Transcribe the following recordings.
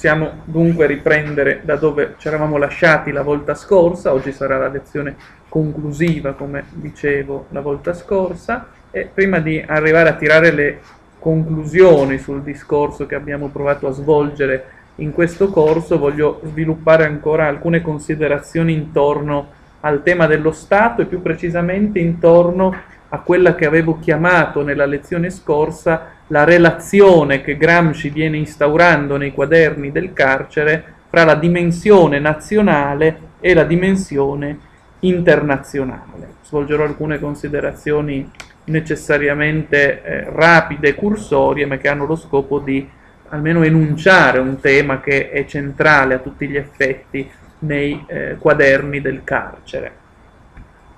Possiamo dunque riprendere da dove ci eravamo lasciati la volta scorsa, oggi sarà la lezione conclusiva, come dicevo la volta scorsa, e prima di arrivare a tirare le conclusioni sul discorso che abbiamo provato a svolgere in questo corso, voglio sviluppare ancora alcune considerazioni intorno al tema dello Stato e più precisamente intorno a quella che avevo chiamato nella lezione scorsa la relazione che Gramsci viene instaurando nei quaderni del carcere fra la dimensione nazionale e la dimensione internazionale. Svolgerò alcune considerazioni necessariamente eh, rapide e cursorie, ma che hanno lo scopo di almeno enunciare un tema che è centrale a tutti gli effetti nei eh, quaderni del carcere.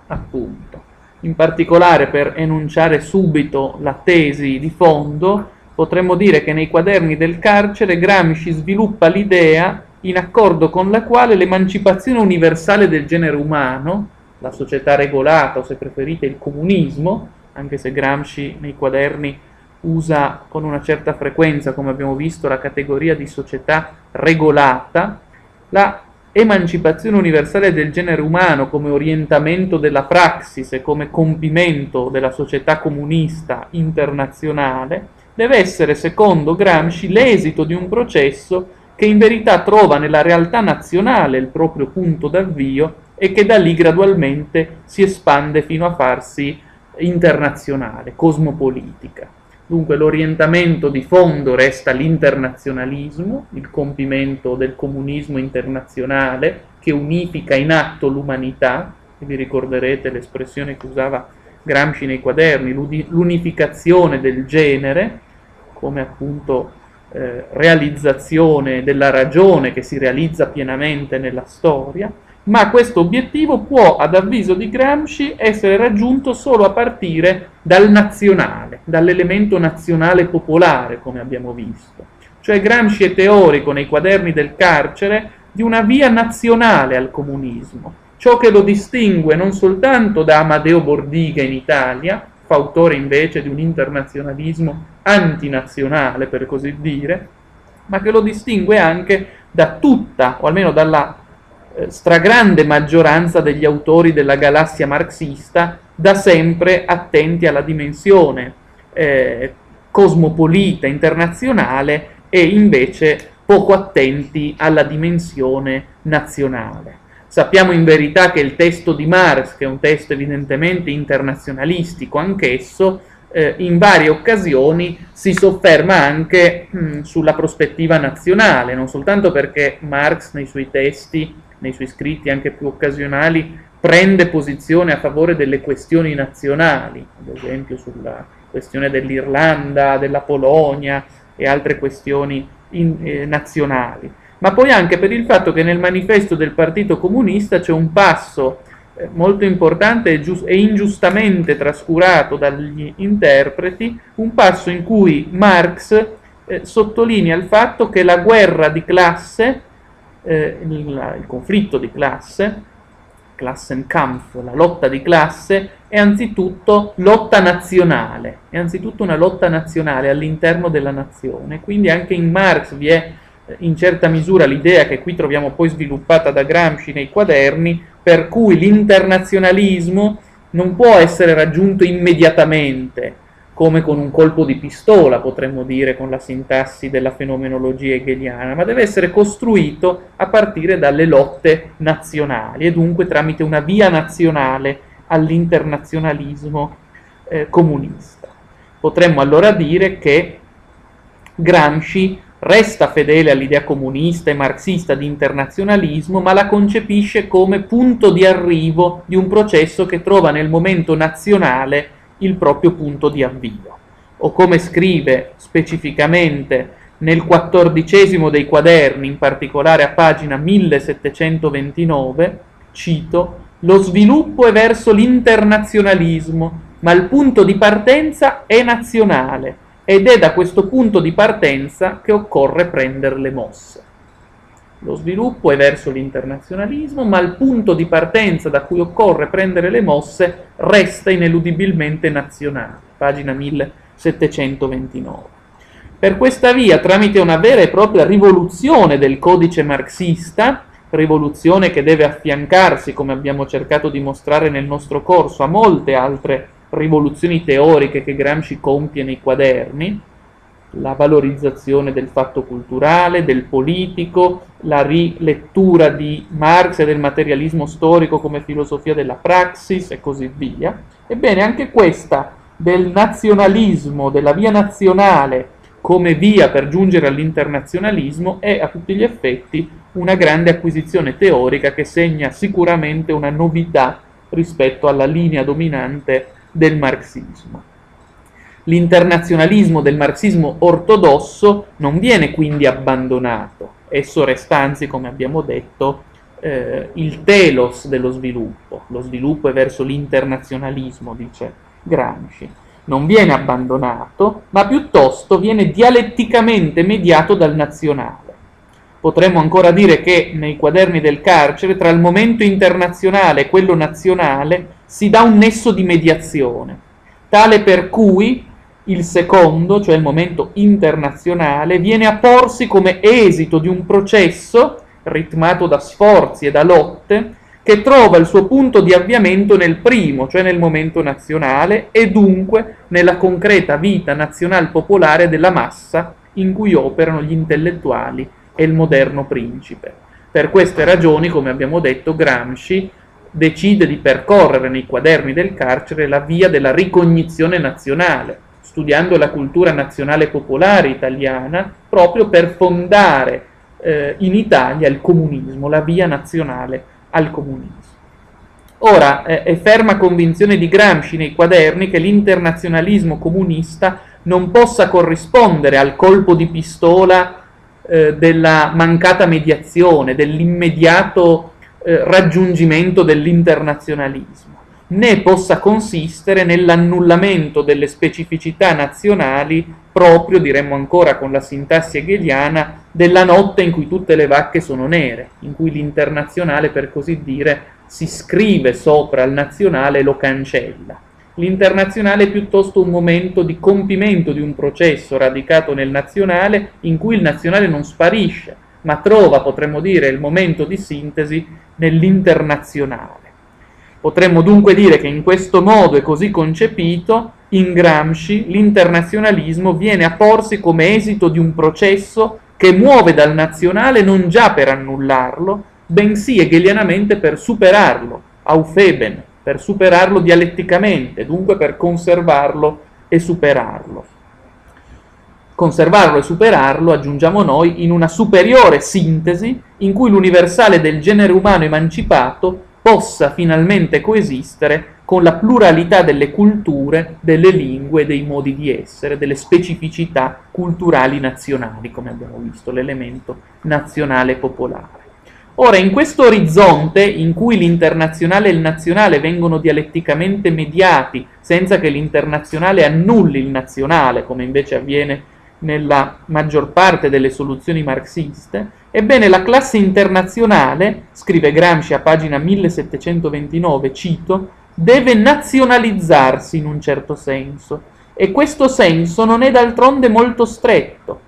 Appunto. In particolare, per enunciare subito la tesi di fondo, potremmo dire che nei quaderni del carcere Gramsci sviluppa l'idea in accordo con la quale l'emancipazione universale del genere umano, la società regolata o se preferite il comunismo, anche se Gramsci nei quaderni usa con una certa frequenza, come abbiamo visto, la categoria di società regolata, la emancipazione universale del genere umano come orientamento della praxis e come compimento della società comunista internazionale deve essere, secondo Gramsci, l'esito di un processo che in verità trova nella realtà nazionale il proprio punto d'avvio e che da lì gradualmente si espande fino a farsi internazionale, cosmopolitica. Dunque l'orientamento di fondo resta l'internazionalismo, il compimento del comunismo internazionale che unifica in atto l'umanità, e vi ricorderete l'espressione che usava Gramsci nei quaderni, l'unificazione del genere come appunto eh, realizzazione della ragione che si realizza pienamente nella storia, ma questo obiettivo può, ad avviso di Gramsci, essere raggiunto solo a partire dal nazionale, dall'elemento nazionale popolare, come abbiamo visto. Cioè Gramsci è teorico nei quaderni del carcere di una via nazionale al comunismo, ciò che lo distingue non soltanto da Amadeo Bordiga in Italia, fautore invece di un internazionalismo antinazionale, per così dire, ma che lo distingue anche da tutta, o almeno dalla stragrande maggioranza degli autori della galassia marxista, da sempre attenti alla dimensione eh, cosmopolita internazionale e invece poco attenti alla dimensione nazionale. Sappiamo in verità che il testo di Marx, che è un testo evidentemente internazionalistico anch'esso, eh, in varie occasioni si sofferma anche mh, sulla prospettiva nazionale, non soltanto perché Marx nei suoi testi nei suoi scritti anche più occasionali, prende posizione a favore delle questioni nazionali, ad esempio sulla questione dell'Irlanda, della Polonia e altre questioni in, eh, nazionali, ma poi anche per il fatto che nel manifesto del Partito Comunista c'è un passo eh, molto importante e, giust- e ingiustamente trascurato dagli interpreti, un passo in cui Marx eh, sottolinea il fatto che la guerra di classe eh, il, il, conflitto di classe, Klassenkampf, la lotta di classe, è anzitutto lotta nazionale, è anzitutto una lotta nazionale all'interno della nazione. Quindi anche in Marx vi è eh, in certa misura l'idea che qui troviamo poi sviluppata da Gramsci nei quaderni, per cui l'internazionalismo non può essere raggiunto immediatamente, come con un colpo di pistola, potremmo dire, con la sintassi della fenomenologia hegeliana, ma deve essere costruito a partire dalle lotte nazionali e dunque tramite una via nazionale all'internazionalismo eh, comunista. Potremmo allora dire che Gramsci resta fedele all'idea comunista e marxista di internazionalismo, ma la concepisce come punto di arrivo di un processo che trova nel momento nazionale il proprio punto di avvio. O come scrive specificamente nel quattordicesimo dei quaderni, in particolare a pagina 1729, cito, lo sviluppo è verso l'internazionalismo, ma il punto di partenza è nazionale ed è da questo punto di partenza che occorre prendere le mosse. Lo sviluppo è verso l'internazionalismo, ma il punto di partenza da cui occorre prendere le mosse resta ineludibilmente nazionale. Pagina 1729. Per questa via, tramite una vera e propria rivoluzione del codice marxista, rivoluzione che deve affiancarsi, come abbiamo cercato di mostrare nel nostro corso, a molte altre rivoluzioni teoriche che Gramsci compie nei quaderni, la valorizzazione del fatto culturale, del politico, la rilettura di Marx e del materialismo storico come filosofia della praxis e così via. Ebbene, anche questa del nazionalismo, della via nazionale come via per giungere all'internazionalismo è a tutti gli effetti una grande acquisizione teorica che segna sicuramente una novità rispetto alla linea dominante del marxismo. L'internazionalismo del marxismo ortodosso non viene quindi abbandonato, esso resta anzi, come abbiamo detto, eh, il telos dello sviluppo. Lo sviluppo è verso l'internazionalismo, dice Gramsci. Non viene abbandonato, ma piuttosto viene dialetticamente mediato dal nazionale. Potremmo ancora dire che nei quaderni del carcere tra il momento internazionale e quello nazionale si dà un nesso di mediazione, tale per cui il secondo, cioè il momento internazionale, viene a porsi come esito di un processo ritmato da sforzi e da lotte che trova il suo punto di avviamento nel primo, cioè nel momento nazionale, e dunque nella concreta vita nazional popolare della massa in cui operano gli intellettuali e il moderno principe. Per queste ragioni, come abbiamo detto, Gramsci decide di percorrere nei quaderni del carcere la via della ricognizione nazionale, studiando la cultura nazionale popolare italiana proprio per fondare eh, in Italia il comunismo, la via nazionale al comunismo. Ora, eh, è ferma convinzione di Gramsci nei quaderni che l'internazionalismo comunista non possa corrispondere al colpo di pistola eh, della mancata mediazione, dell'immediato eh, raggiungimento dell'internazionalismo né possa consistere nell'annullamento delle specificità nazionali proprio, diremmo ancora con la sintassi hegeliana, della notte in cui tutte le vacche sono nere, in cui l'internazionale, per così dire, si scrive sopra il nazionale e lo cancella. L'internazionale è piuttosto un momento di compimento di un processo radicato nel nazionale in cui il nazionale non sparisce, ma trova, potremmo dire, il momento di sintesi nell'internazionale. Potremmo dunque dire che in questo modo e così concepito, in Gramsci l'internazionalismo viene a porsi come esito di un processo che muove dal nazionale non già per annullarlo, bensì hegelianamente per superarlo, aufeben, per superarlo dialetticamente, dunque per conservarlo e superarlo. Conservarlo e superarlo, aggiungiamo noi, in una superiore sintesi in cui l'universale del genere umano emancipato possa finalmente coesistere con la pluralità delle culture, delle lingue, dei modi di essere, delle specificità culturali nazionali, come abbiamo visto, l'elemento nazionale popolare. Ora, in questo orizzonte in cui l'internazionale e il nazionale vengono dialetticamente mediati senza che l'internazionale annulli il nazionale, come invece avviene nella maggior parte delle soluzioni marxiste, ebbene la classe internazionale, scrive Gramsci a pagina 1729, cito, deve nazionalizzarsi in un certo senso, e questo senso non è d'altronde molto stretto,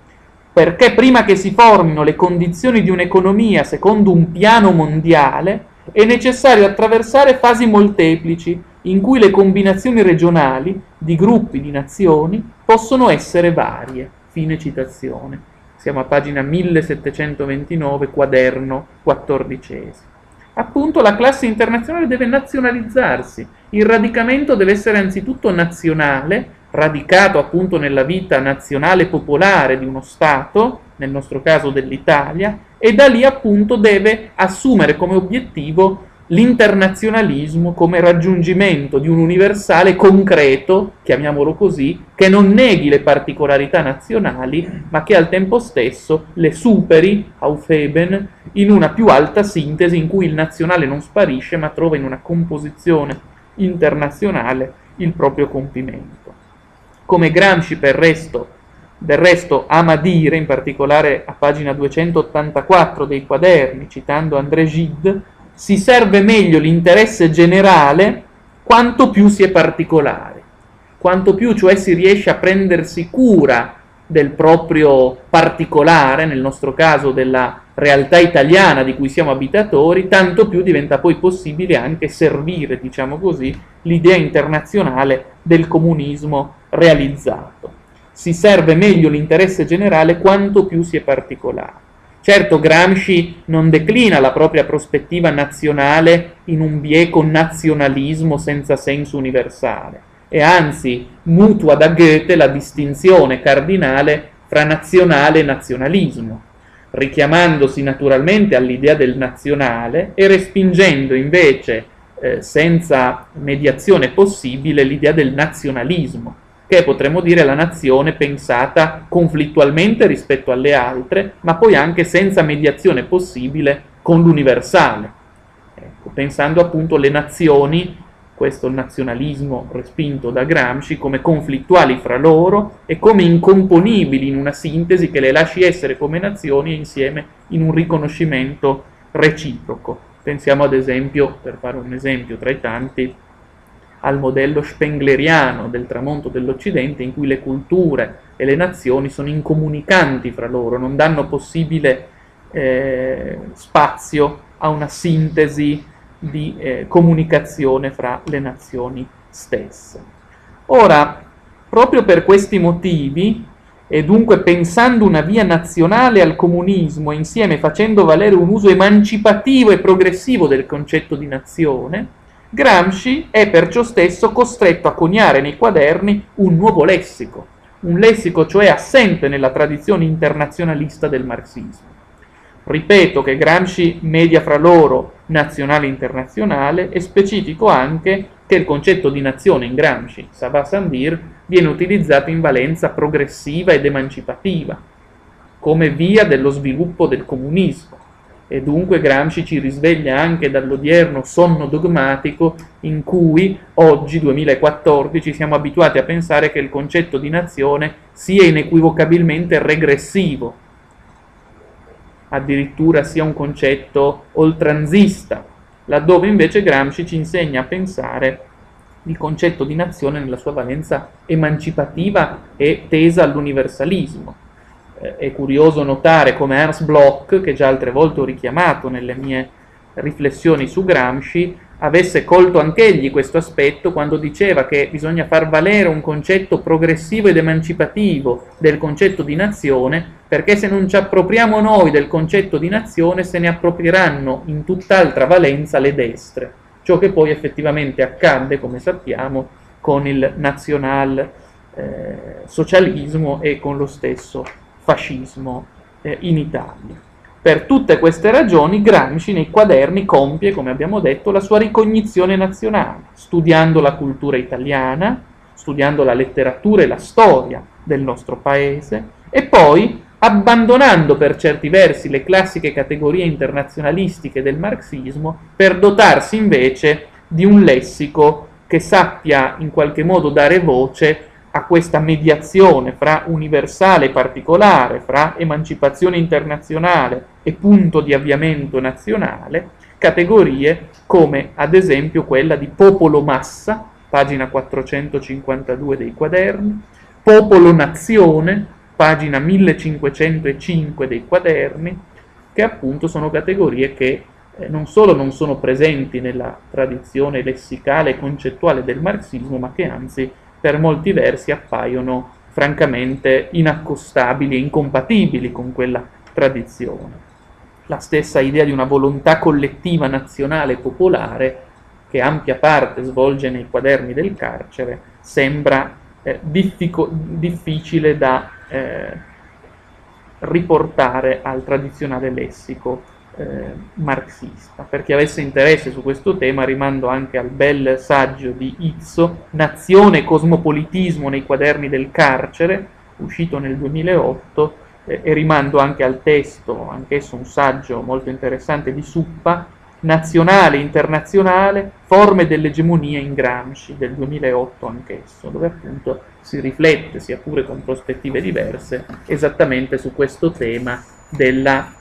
perché prima che si formino le condizioni di un'economia secondo un piano mondiale, è necessario attraversare fasi molteplici in cui le combinazioni regionali di gruppi di nazioni possono essere varie. Fine citazione. Siamo a pagina 1729, quaderno quattordicesimo. Appunto la classe internazionale deve nazionalizzarsi, il radicamento deve essere anzitutto nazionale, radicato appunto nella vita nazionale popolare di uno Stato, nel nostro caso dell'Italia, e da lì appunto deve assumere come obiettivo l'internazionalismo come raggiungimento di un universale concreto, chiamiamolo così, che non neghi le particolarità nazionali, ma che al tempo stesso le superi, aufeben, in una più alta sintesi in cui il nazionale non sparisce, ma trova in una composizione internazionale il proprio compimento. Come Gramsci per resto, del resto ama dire, in particolare a pagina 284 dei quaderni, citando André Gide, si serve meglio l'interesse generale quanto più si è particolare, quanto più cioè si riesce a prendersi cura del proprio particolare, nel nostro caso della realtà italiana di cui siamo abitatori, tanto più diventa poi possibile anche servire, diciamo così, l'idea internazionale del comunismo realizzato. Si serve meglio l'interesse generale quanto più si è particolare. Certo Gramsci non declina la propria prospettiva nazionale in un bieco nazionalismo senza senso universale. E anzi mutua da Goethe la distinzione cardinale fra nazionale e nazionalismo, richiamandosi naturalmente all'idea del nazionale e respingendo invece eh, senza mediazione possibile l'idea del nazionalismo, che potremmo dire la nazione pensata conflittualmente rispetto alle altre, ma poi anche senza mediazione possibile con l'universale. Ecco, pensando appunto alle nazioni, questo nazionalismo respinto da Gramsci, come conflittuali fra loro e come incomponibili in una sintesi che le lasci essere come nazioni e insieme in un riconoscimento reciproco. Pensiamo ad esempio, per fare un esempio tra i tanti, al modello spengleriano del tramonto dell'Occidente in cui le culture e le nazioni sono incomunicanti fra loro, non danno possibile eh, spazio a una sintesi di eh, comunicazione fra le nazioni stesse. Ora, proprio per questi motivi, e dunque pensando una via nazionale al comunismo insieme facendo valere un uso emancipativo e progressivo del concetto di nazione, Gramsci è perciò stesso costretto a coniare nei quaderni un nuovo lessico, un lessico cioè assente nella tradizione internazionalista del marxismo. Ripeto che Gramsci media fra loro nazionale e internazionale e specifico anche che il concetto di nazione in Gramsci, ça Sandir, viene utilizzato in valenza progressiva ed emancipativa, come via dello sviluppo del comunismo, e dunque Gramsci ci risveglia anche dall'odierno sonno dogmatico in cui oggi, 2014, siamo abituati a pensare che il concetto di nazione sia inequivocabilmente regressivo, addirittura sia un concetto oltranzista, laddove invece Gramsci ci insegna a pensare il concetto di nazione nella sua valenza emancipativa e tesa all'universalismo eh, è curioso notare come Ernst Bloch, che già altre volte ho richiamato nelle mie riflessioni su Gramsci, avesse colto anch'egli questo aspetto quando diceva che bisogna far valere un concetto progressivo ed emancipativo del concetto di nazione, perché se non ci appropriamo noi del concetto di nazione se ne approprieranno in tutt'altra valenza le destre, ciò che poi effettivamente accadde, come sappiamo, con il nazional eh, socialismo e con lo stesso fascismo eh, in Italia. Per tutte queste ragioni Gramsci nei quaderni compie, come abbiamo detto, la sua ricognizione nazionale, studiando la cultura italiana, studiando la letteratura e la storia del nostro paese e poi abbandonando per certi versi le classiche categorie internazionalistiche del marxismo per dotarsi invece di un lessico che sappia in qualche modo dare voce a questa mediazione fra universale e particolare, fra emancipazione internazionale e punto di avviamento nazionale, categorie come ad esempio quella di popolo massa, pagina 452 dei quaderni, popolo nazione, pagina 1505 dei quaderni, che appunto sono categorie che eh, non solo non sono presenti nella tradizione lessicale e concettuale del marxismo, ma che anzi per molti versi appaiono francamente inaccostabili e incompatibili con quella tradizione. La stessa idea di una volontà collettiva nazionale popolare che ampia parte svolge nei quaderni del carcere sembra eh, diffico- difficile da eh, riportare al tradizionale lessico eh, marxista. Per chi avesse interesse su questo tema rimando anche al bel saggio di Izzo, Nazione e cosmopolitismo nei quaderni del carcere, uscito nel 2008, eh, e rimando anche al testo, anch'esso un saggio molto interessante di Suppa, Nazionale e internazionale, forme dell'egemonia in Gramsci del 2008 anch'esso, dove appunto si riflette, sia pure con prospettive diverse, esattamente su questo tema della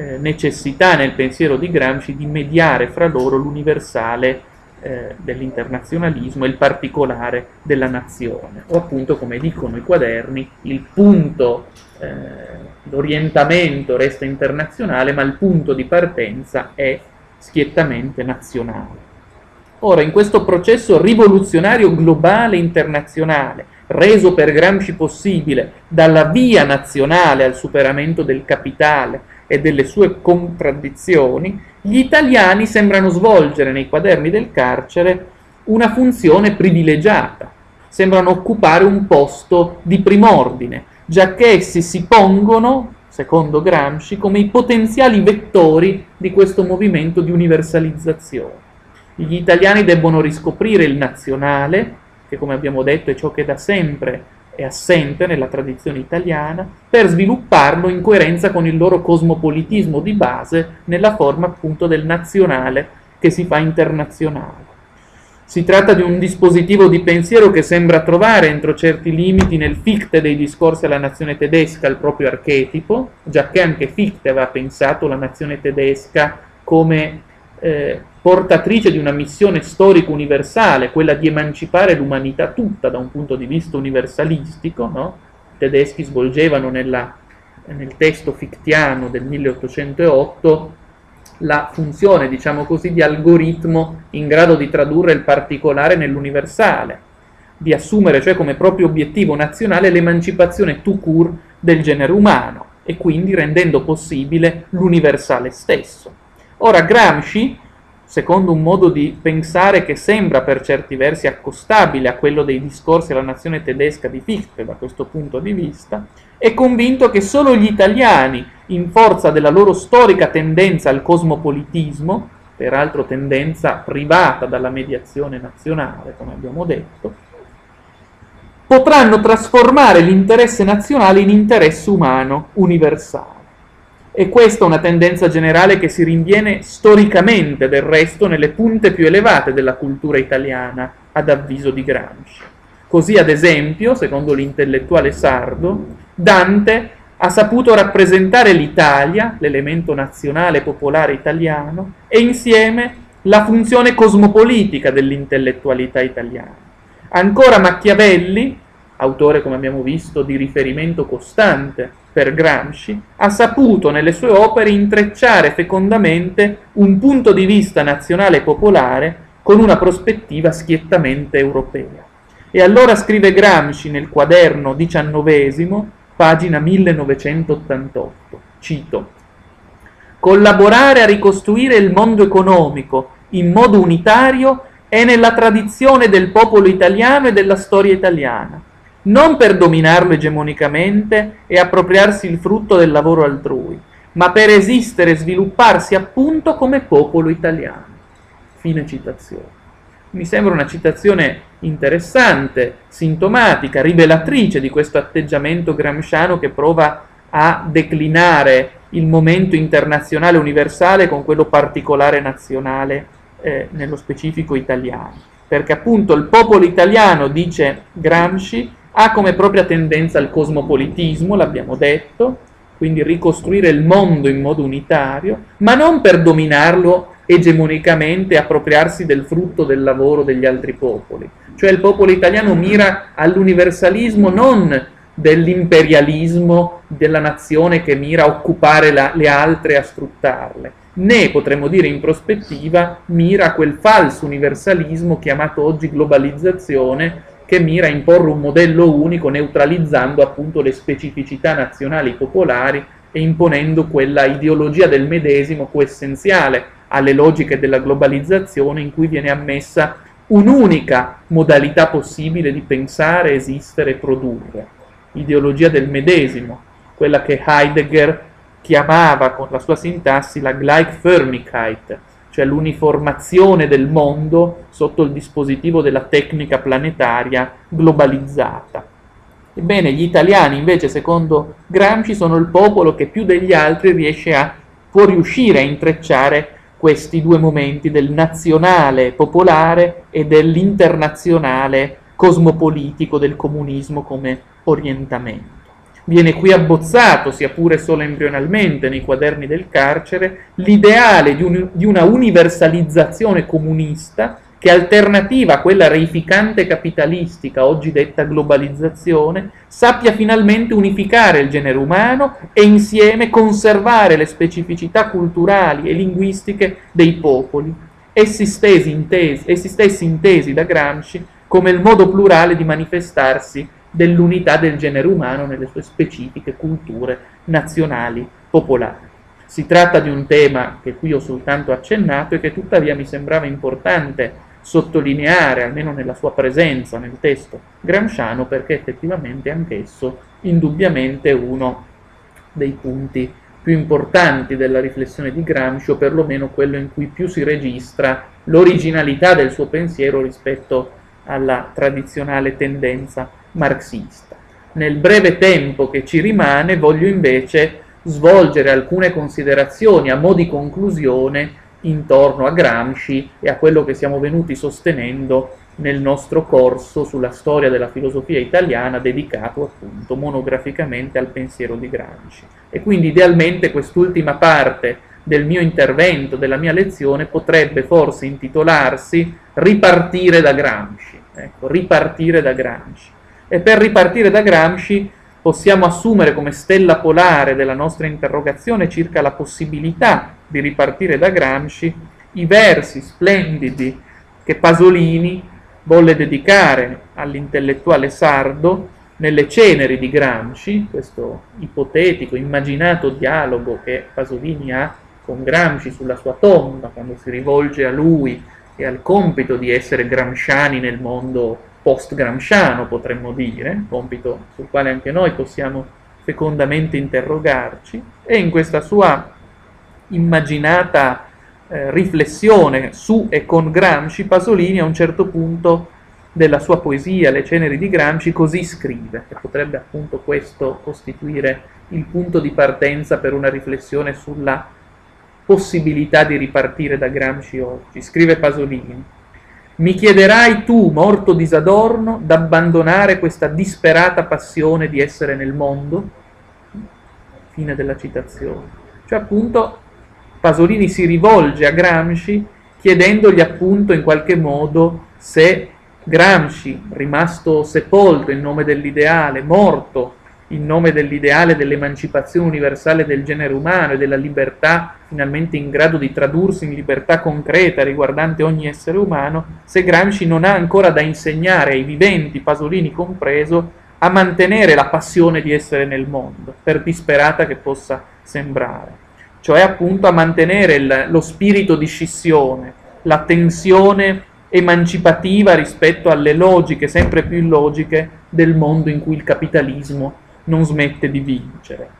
eh, necessità nel pensiero di Gramsci di mediare fra loro l'universale eh, dell'internazionalismo e il particolare della nazione, o appunto, come dicono i quaderni, il punto, eh, l'orientamento resta internazionale, ma il punto di partenza è schiettamente nazionale. Ora, in questo processo rivoluzionario globale internazionale, reso per Gramsci possibile dalla via nazionale al superamento del capitale e delle sue contraddizioni, gli italiani sembrano svolgere nei quaderni del carcere una funzione privilegiata, sembrano occupare un posto di prim'ordine, giacché essi si pongono, secondo Gramsci, come i potenziali vettori di questo movimento di universalizzazione. Gli italiani debbono riscoprire il nazionale, che come abbiamo detto è ciò che da sempre è assente nella tradizione italiana, per svilupparlo in coerenza con il loro cosmopolitismo di base nella forma appunto del nazionale che si fa internazionale. Si tratta di un dispositivo di pensiero che sembra trovare entro certi limiti nel Fichte dei discorsi alla nazione tedesca il proprio archetipo, giacché anche Fichte aveva pensato la nazione tedesca come eh, portatrice di una missione storica universale, quella di emancipare l'umanità tutta da un punto di vista universalistico, no? i tedeschi svolgevano nella, nel testo fictiano del 1808 la funzione, diciamo così, di algoritmo in grado di tradurre il particolare nell'universale, di assumere cioè come proprio obiettivo nazionale l'emancipazione tout court del genere umano e quindi rendendo possibile l'universale stesso. Ora Gramsci, secondo un modo di pensare che sembra per certi versi accostabile a quello dei discorsi alla nazione tedesca di Fichte da questo punto di vista, è convinto che solo gli italiani, in forza della loro storica tendenza al cosmopolitismo, peraltro tendenza privata dalla mediazione nazionale, come abbiamo detto, potranno trasformare l'interesse nazionale in interesse umano universale. E questa è una tendenza generale che si rinviene storicamente del resto nelle punte più elevate della cultura italiana, ad avviso di Gramsci. Così, ad esempio, secondo l'intellettuale sardo, Dante ha saputo rappresentare l'Italia, l'elemento nazionale popolare italiano, e insieme la funzione cosmopolitica dell'intellettualità italiana. Ancora Machiavelli, autore come abbiamo visto di riferimento costante per Gramsci, ha saputo nelle sue opere intrecciare fecondamente un punto di vista nazionale e popolare con una prospettiva schiettamente europea. E allora scrive Gramsci nel quaderno diciannovesimo, pagina 1988, cito, Collaborare a ricostruire il mondo economico in modo unitario è nella tradizione del popolo italiano e della storia italiana non per dominarlo egemonicamente e appropriarsi il frutto del lavoro altrui, ma per esistere e svilupparsi appunto come popolo italiano. Fine citazione. Mi sembra una citazione interessante, sintomatica, rivelatrice di questo atteggiamento gramsciano che prova a declinare il momento internazionale universale con quello particolare nazionale, eh, nello specifico italiano. Perché appunto il popolo italiano, dice Gramsci, ha come propria tendenza il cosmopolitismo, l'abbiamo detto, quindi ricostruire il mondo in modo unitario, ma non per dominarlo egemonicamente appropriarsi del frutto del lavoro degli altri popoli. Cioè il popolo italiano mira all'universalismo non dell'imperialismo della nazione che mira a occupare la, le altre e a sfruttarle, né potremmo dire in prospettiva mira a quel falso universalismo chiamato oggi globalizzazione che mira a imporre un modello unico neutralizzando appunto le specificità nazionali popolari e imponendo quella ideologia del medesimo coessenziale alle logiche della globalizzazione in cui viene ammessa un'unica modalità possibile di pensare, esistere e produrre. Ideologia del medesimo, quella che Heidegger chiamava con la sua sintassi la Gleichförmigkeit, cioè l'uniformazione del mondo sotto il dispositivo della tecnica planetaria globalizzata. Ebbene, gli italiani invece, secondo Gramsci, sono il popolo che più degli altri riesce a, può riuscire a intrecciare questi due momenti del nazionale popolare e dell'internazionale cosmopolitico del comunismo come orientamento. Viene qui abbozzato, sia pure solo embrionalmente, nei quaderni del carcere, l'ideale di, un, di una universalizzazione comunista che alternativa a quella reificante capitalistica, oggi detta globalizzazione, sappia finalmente unificare il genere umano e insieme conservare le specificità culturali e linguistiche dei popoli, essi stessi intesi, essi stessi intesi da Gramsci come il modo plurale di manifestarsi dell'unità del genere umano nelle sue specifiche culture nazionali popolari. Si tratta di un tema che qui ho soltanto accennato e che tuttavia mi sembrava importante sottolineare, almeno nella sua presenza nel testo gramsciano, perché effettivamente anch'esso indubbiamente uno dei punti più importanti della riflessione di Gramsci, o perlomeno quello in cui più si registra l'originalità del suo pensiero rispetto alla tradizionale tendenza marxista. Nel breve tempo che ci rimane voglio invece svolgere alcune considerazioni a mo' di conclusione intorno a Gramsci e a quello che siamo venuti sostenendo nel nostro corso sulla storia della filosofia italiana dedicato appunto monograficamente al pensiero di Gramsci. E quindi idealmente quest'ultima parte del mio intervento, della mia lezione, potrebbe forse intitolarsi Ripartire da Gramsci. Ecco, ripartire da Gramsci. E per ripartire da Gramsci possiamo assumere come stella polare della nostra interrogazione circa la possibilità di ripartire da Gramsci i versi splendidi che Pasolini volle dedicare all'intellettuale sardo nelle ceneri di Gramsci, questo ipotetico, immaginato dialogo che Pasolini ha con Gramsci sulla sua tomba, quando si rivolge a lui e al compito di essere gramsciani nel mondo post-gramsciano, potremmo dire, compito sul quale anche noi possiamo fecondamente interrogarci, e in questa sua immaginata eh, riflessione su e con Gramsci, Pasolini a un certo punto della sua poesia, Le ceneri di Gramsci, così scrive, e potrebbe appunto questo costituire il punto di partenza per una riflessione sulla possibilità di ripartire da Gramsci oggi. Scrive Pasolini, mi chiederai tu, morto disadorno, d'abbandonare questa disperata passione di essere nel mondo? Fine della citazione. Cioè appunto Pasolini si rivolge a Gramsci chiedendogli appunto in qualche modo se Gramsci, rimasto sepolto in nome dell'ideale, morto in nome dell'ideale dell'emancipazione universale del genere umano e della libertà finalmente in grado di tradursi in libertà concreta riguardante ogni essere umano, se Gramsci non ha ancora da insegnare ai viventi, Pasolini compreso, a mantenere la passione di essere nel mondo, per disperata che possa sembrare. Cioè appunto a mantenere il, lo spirito di scissione, la tensione emancipativa rispetto alle logiche sempre più illogiche del mondo in cui il capitalismo non smette di vincere.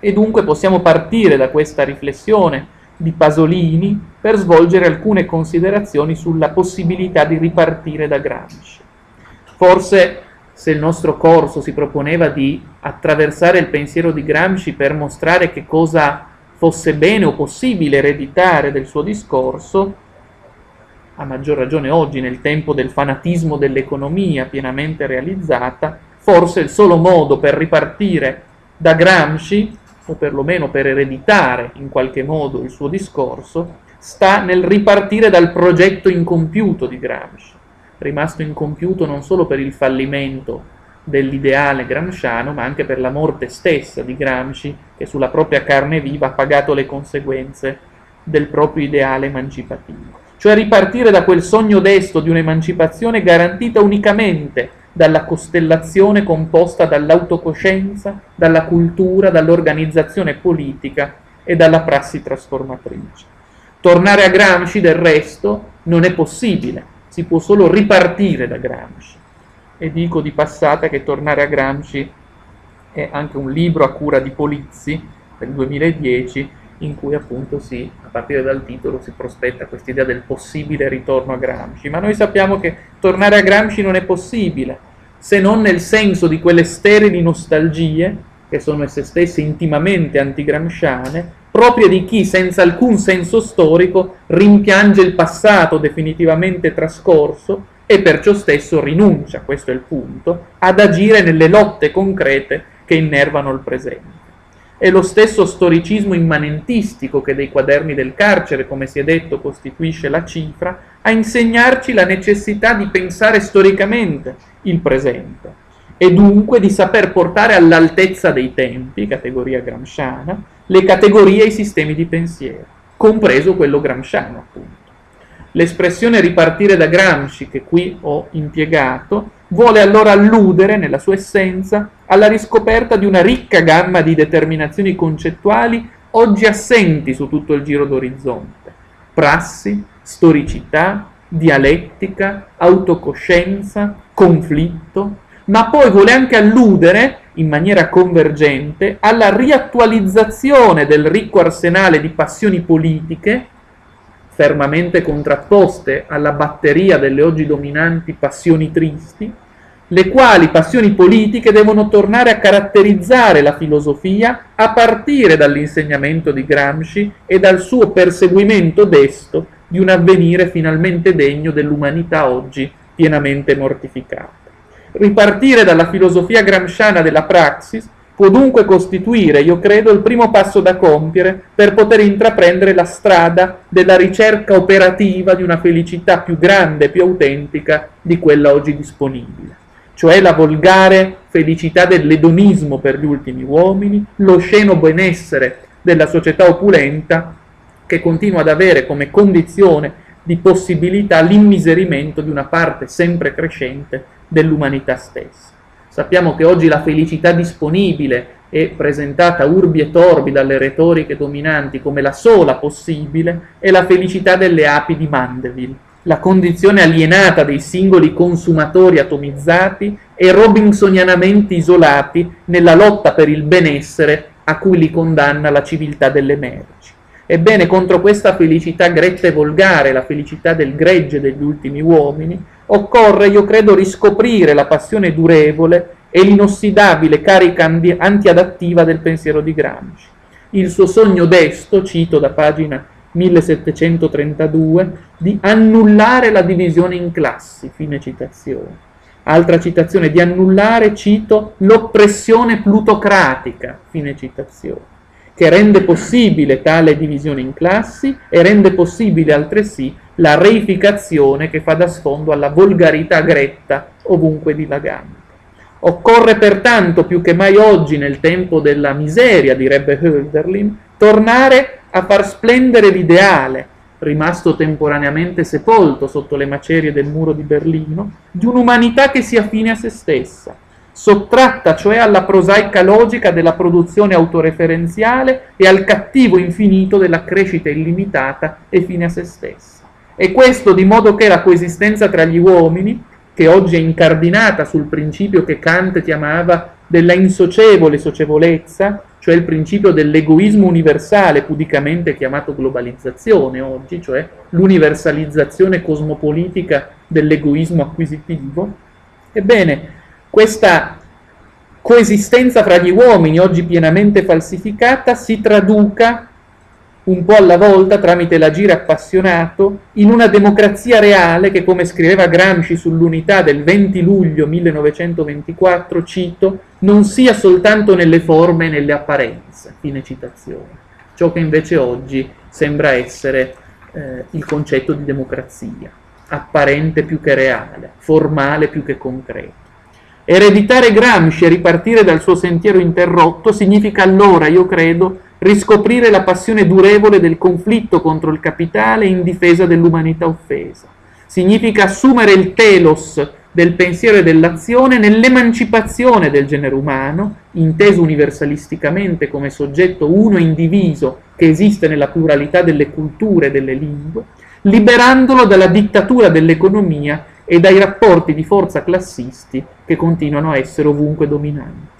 E dunque possiamo partire da questa riflessione di Pasolini per svolgere alcune considerazioni sulla possibilità di ripartire da Gramsci. Forse se il nostro corso si proponeva di attraversare il pensiero di Gramsci per mostrare che cosa fosse bene o possibile ereditare del suo discorso, a maggior ragione oggi nel tempo del fanatismo dell'economia pienamente realizzata, forse il solo modo per ripartire da Gramsci, o perlomeno per ereditare in qualche modo il suo discorso, sta nel ripartire dal progetto incompiuto di Gramsci, rimasto incompiuto non solo per il fallimento dell'ideale gramsciano, ma anche per la morte stessa di Gramsci, che sulla propria carne viva ha pagato le conseguenze del proprio ideale emancipativo. Cioè ripartire da quel sogno desto di un'emancipazione garantita unicamente dalla costellazione composta dall'autocoscienza, dalla cultura, dall'organizzazione politica e dalla prassi trasformatrice. Tornare a Gramsci, del resto, non è possibile, si può solo ripartire da Gramsci e dico di passata che Tornare a Gramsci è anche un libro a cura di Polizzi del 2010 in cui appunto si, a partire dal titolo, si prospetta questa idea del possibile ritorno a Gramsci, ma noi sappiamo che tornare a Gramsci non è possibile, se non nel senso di quelle sterili nostalgie, che sono esse stesse intimamente antigramsciane, proprie di chi senza alcun senso storico rimpiange il passato definitivamente trascorso e per ciò stesso rinuncia, questo è il punto, ad agire nelle lotte concrete che innervano il presente. È lo stesso storicismo immanentistico che dei quaderni del carcere, come si è detto, costituisce la cifra, a insegnarci la necessità di pensare storicamente il presente e dunque di saper portare all'altezza dei tempi, categoria gramsciana, le categorie e i sistemi di pensiero, compreso quello gramsciano appunto. L'espressione ripartire da Gramsci che qui ho impiegato vuole allora alludere, nella sua essenza, alla riscoperta di una ricca gamma di determinazioni concettuali oggi assenti su tutto il giro d'orizzonte. Prassi, storicità, dialettica, autocoscienza, conflitto, ma poi vuole anche alludere, in maniera convergente, alla riattualizzazione del ricco arsenale di passioni politiche, fermamente contrapposte alla batteria delle oggi dominanti passioni tristi, le quali passioni politiche devono tornare a caratterizzare la filosofia a partire dall'insegnamento di Gramsci e dal suo perseguimento desto di un avvenire finalmente degno dell'umanità oggi pienamente mortificata. Ripartire dalla filosofia gramsciana della praxis può dunque costituire, io credo, il primo passo da compiere per poter intraprendere la strada della ricerca operativa di una felicità più grande, più autentica di quella oggi disponibile, cioè la volgare felicità dell'edonismo per gli ultimi uomini, lo sceno benessere della società opulenta che continua ad avere come condizione di possibilità l'immiserimento di una parte sempre crescente dell'umanità stessa. Sappiamo che oggi la felicità disponibile è presentata urbi e torbi dalle retoriche dominanti come la sola possibile è la felicità delle api di Mandeville, la condizione alienata dei singoli consumatori atomizzati e robinsonianamente isolati nella lotta per il benessere a cui li condanna la civiltà delle merci. Ebbene, contro questa felicità gretta e volgare, la felicità del gregge degli ultimi uomini, occorre, io credo, riscoprire la passione durevole e l'inossidabile carica antiadattiva del pensiero di Gramsci. Il suo sogno desto, cito da pagina 1732, di annullare la divisione in classi, fine citazione. Altra citazione, di annullare, cito, l'oppressione plutocratica, fine citazione, che rende possibile tale divisione in classi e rende possibile altresì la reificazione che fa da sfondo alla volgarità gretta ovunque divagante. Occorre pertanto più che mai oggi, nel tempo della miseria, direbbe Hölderlin, tornare a far splendere l'ideale, rimasto temporaneamente sepolto sotto le macerie del muro di Berlino, di un'umanità che sia fine a se stessa, sottratta cioè alla prosaica logica della produzione autoreferenziale e al cattivo infinito della crescita illimitata e fine a se stessa. E questo di modo che la coesistenza tra gli uomini, che oggi è incardinata sul principio che Kant chiamava della insocievole socievolezza, cioè il principio dell'egoismo universale, pudicamente chiamato globalizzazione oggi, cioè l'universalizzazione cosmopolitica dell'egoismo acquisitivo, ebbene, questa coesistenza fra gli uomini, oggi pienamente falsificata, si traduca un po' alla volta, tramite l'agire appassionato, in una democrazia reale che, come scriveva Gramsci sull'unità del 20 luglio 1924, cito, non sia soltanto nelle forme e nelle apparenze, fine citazione, ciò che invece oggi sembra essere eh, il concetto di democrazia, apparente più che reale, formale più che concreto. Ereditare Gramsci e ripartire dal suo sentiero interrotto significa allora, io credo, riscoprire la passione durevole del conflitto contro il capitale in difesa dell'umanità offesa. Significa assumere il telos del pensiero e dell'azione nell'emancipazione del genere umano, inteso universalisticamente come soggetto uno e indiviso che esiste nella pluralità delle culture e delle lingue, liberandolo dalla dittatura dell'economia e dai rapporti di forza classisti che continuano a essere ovunque dominanti.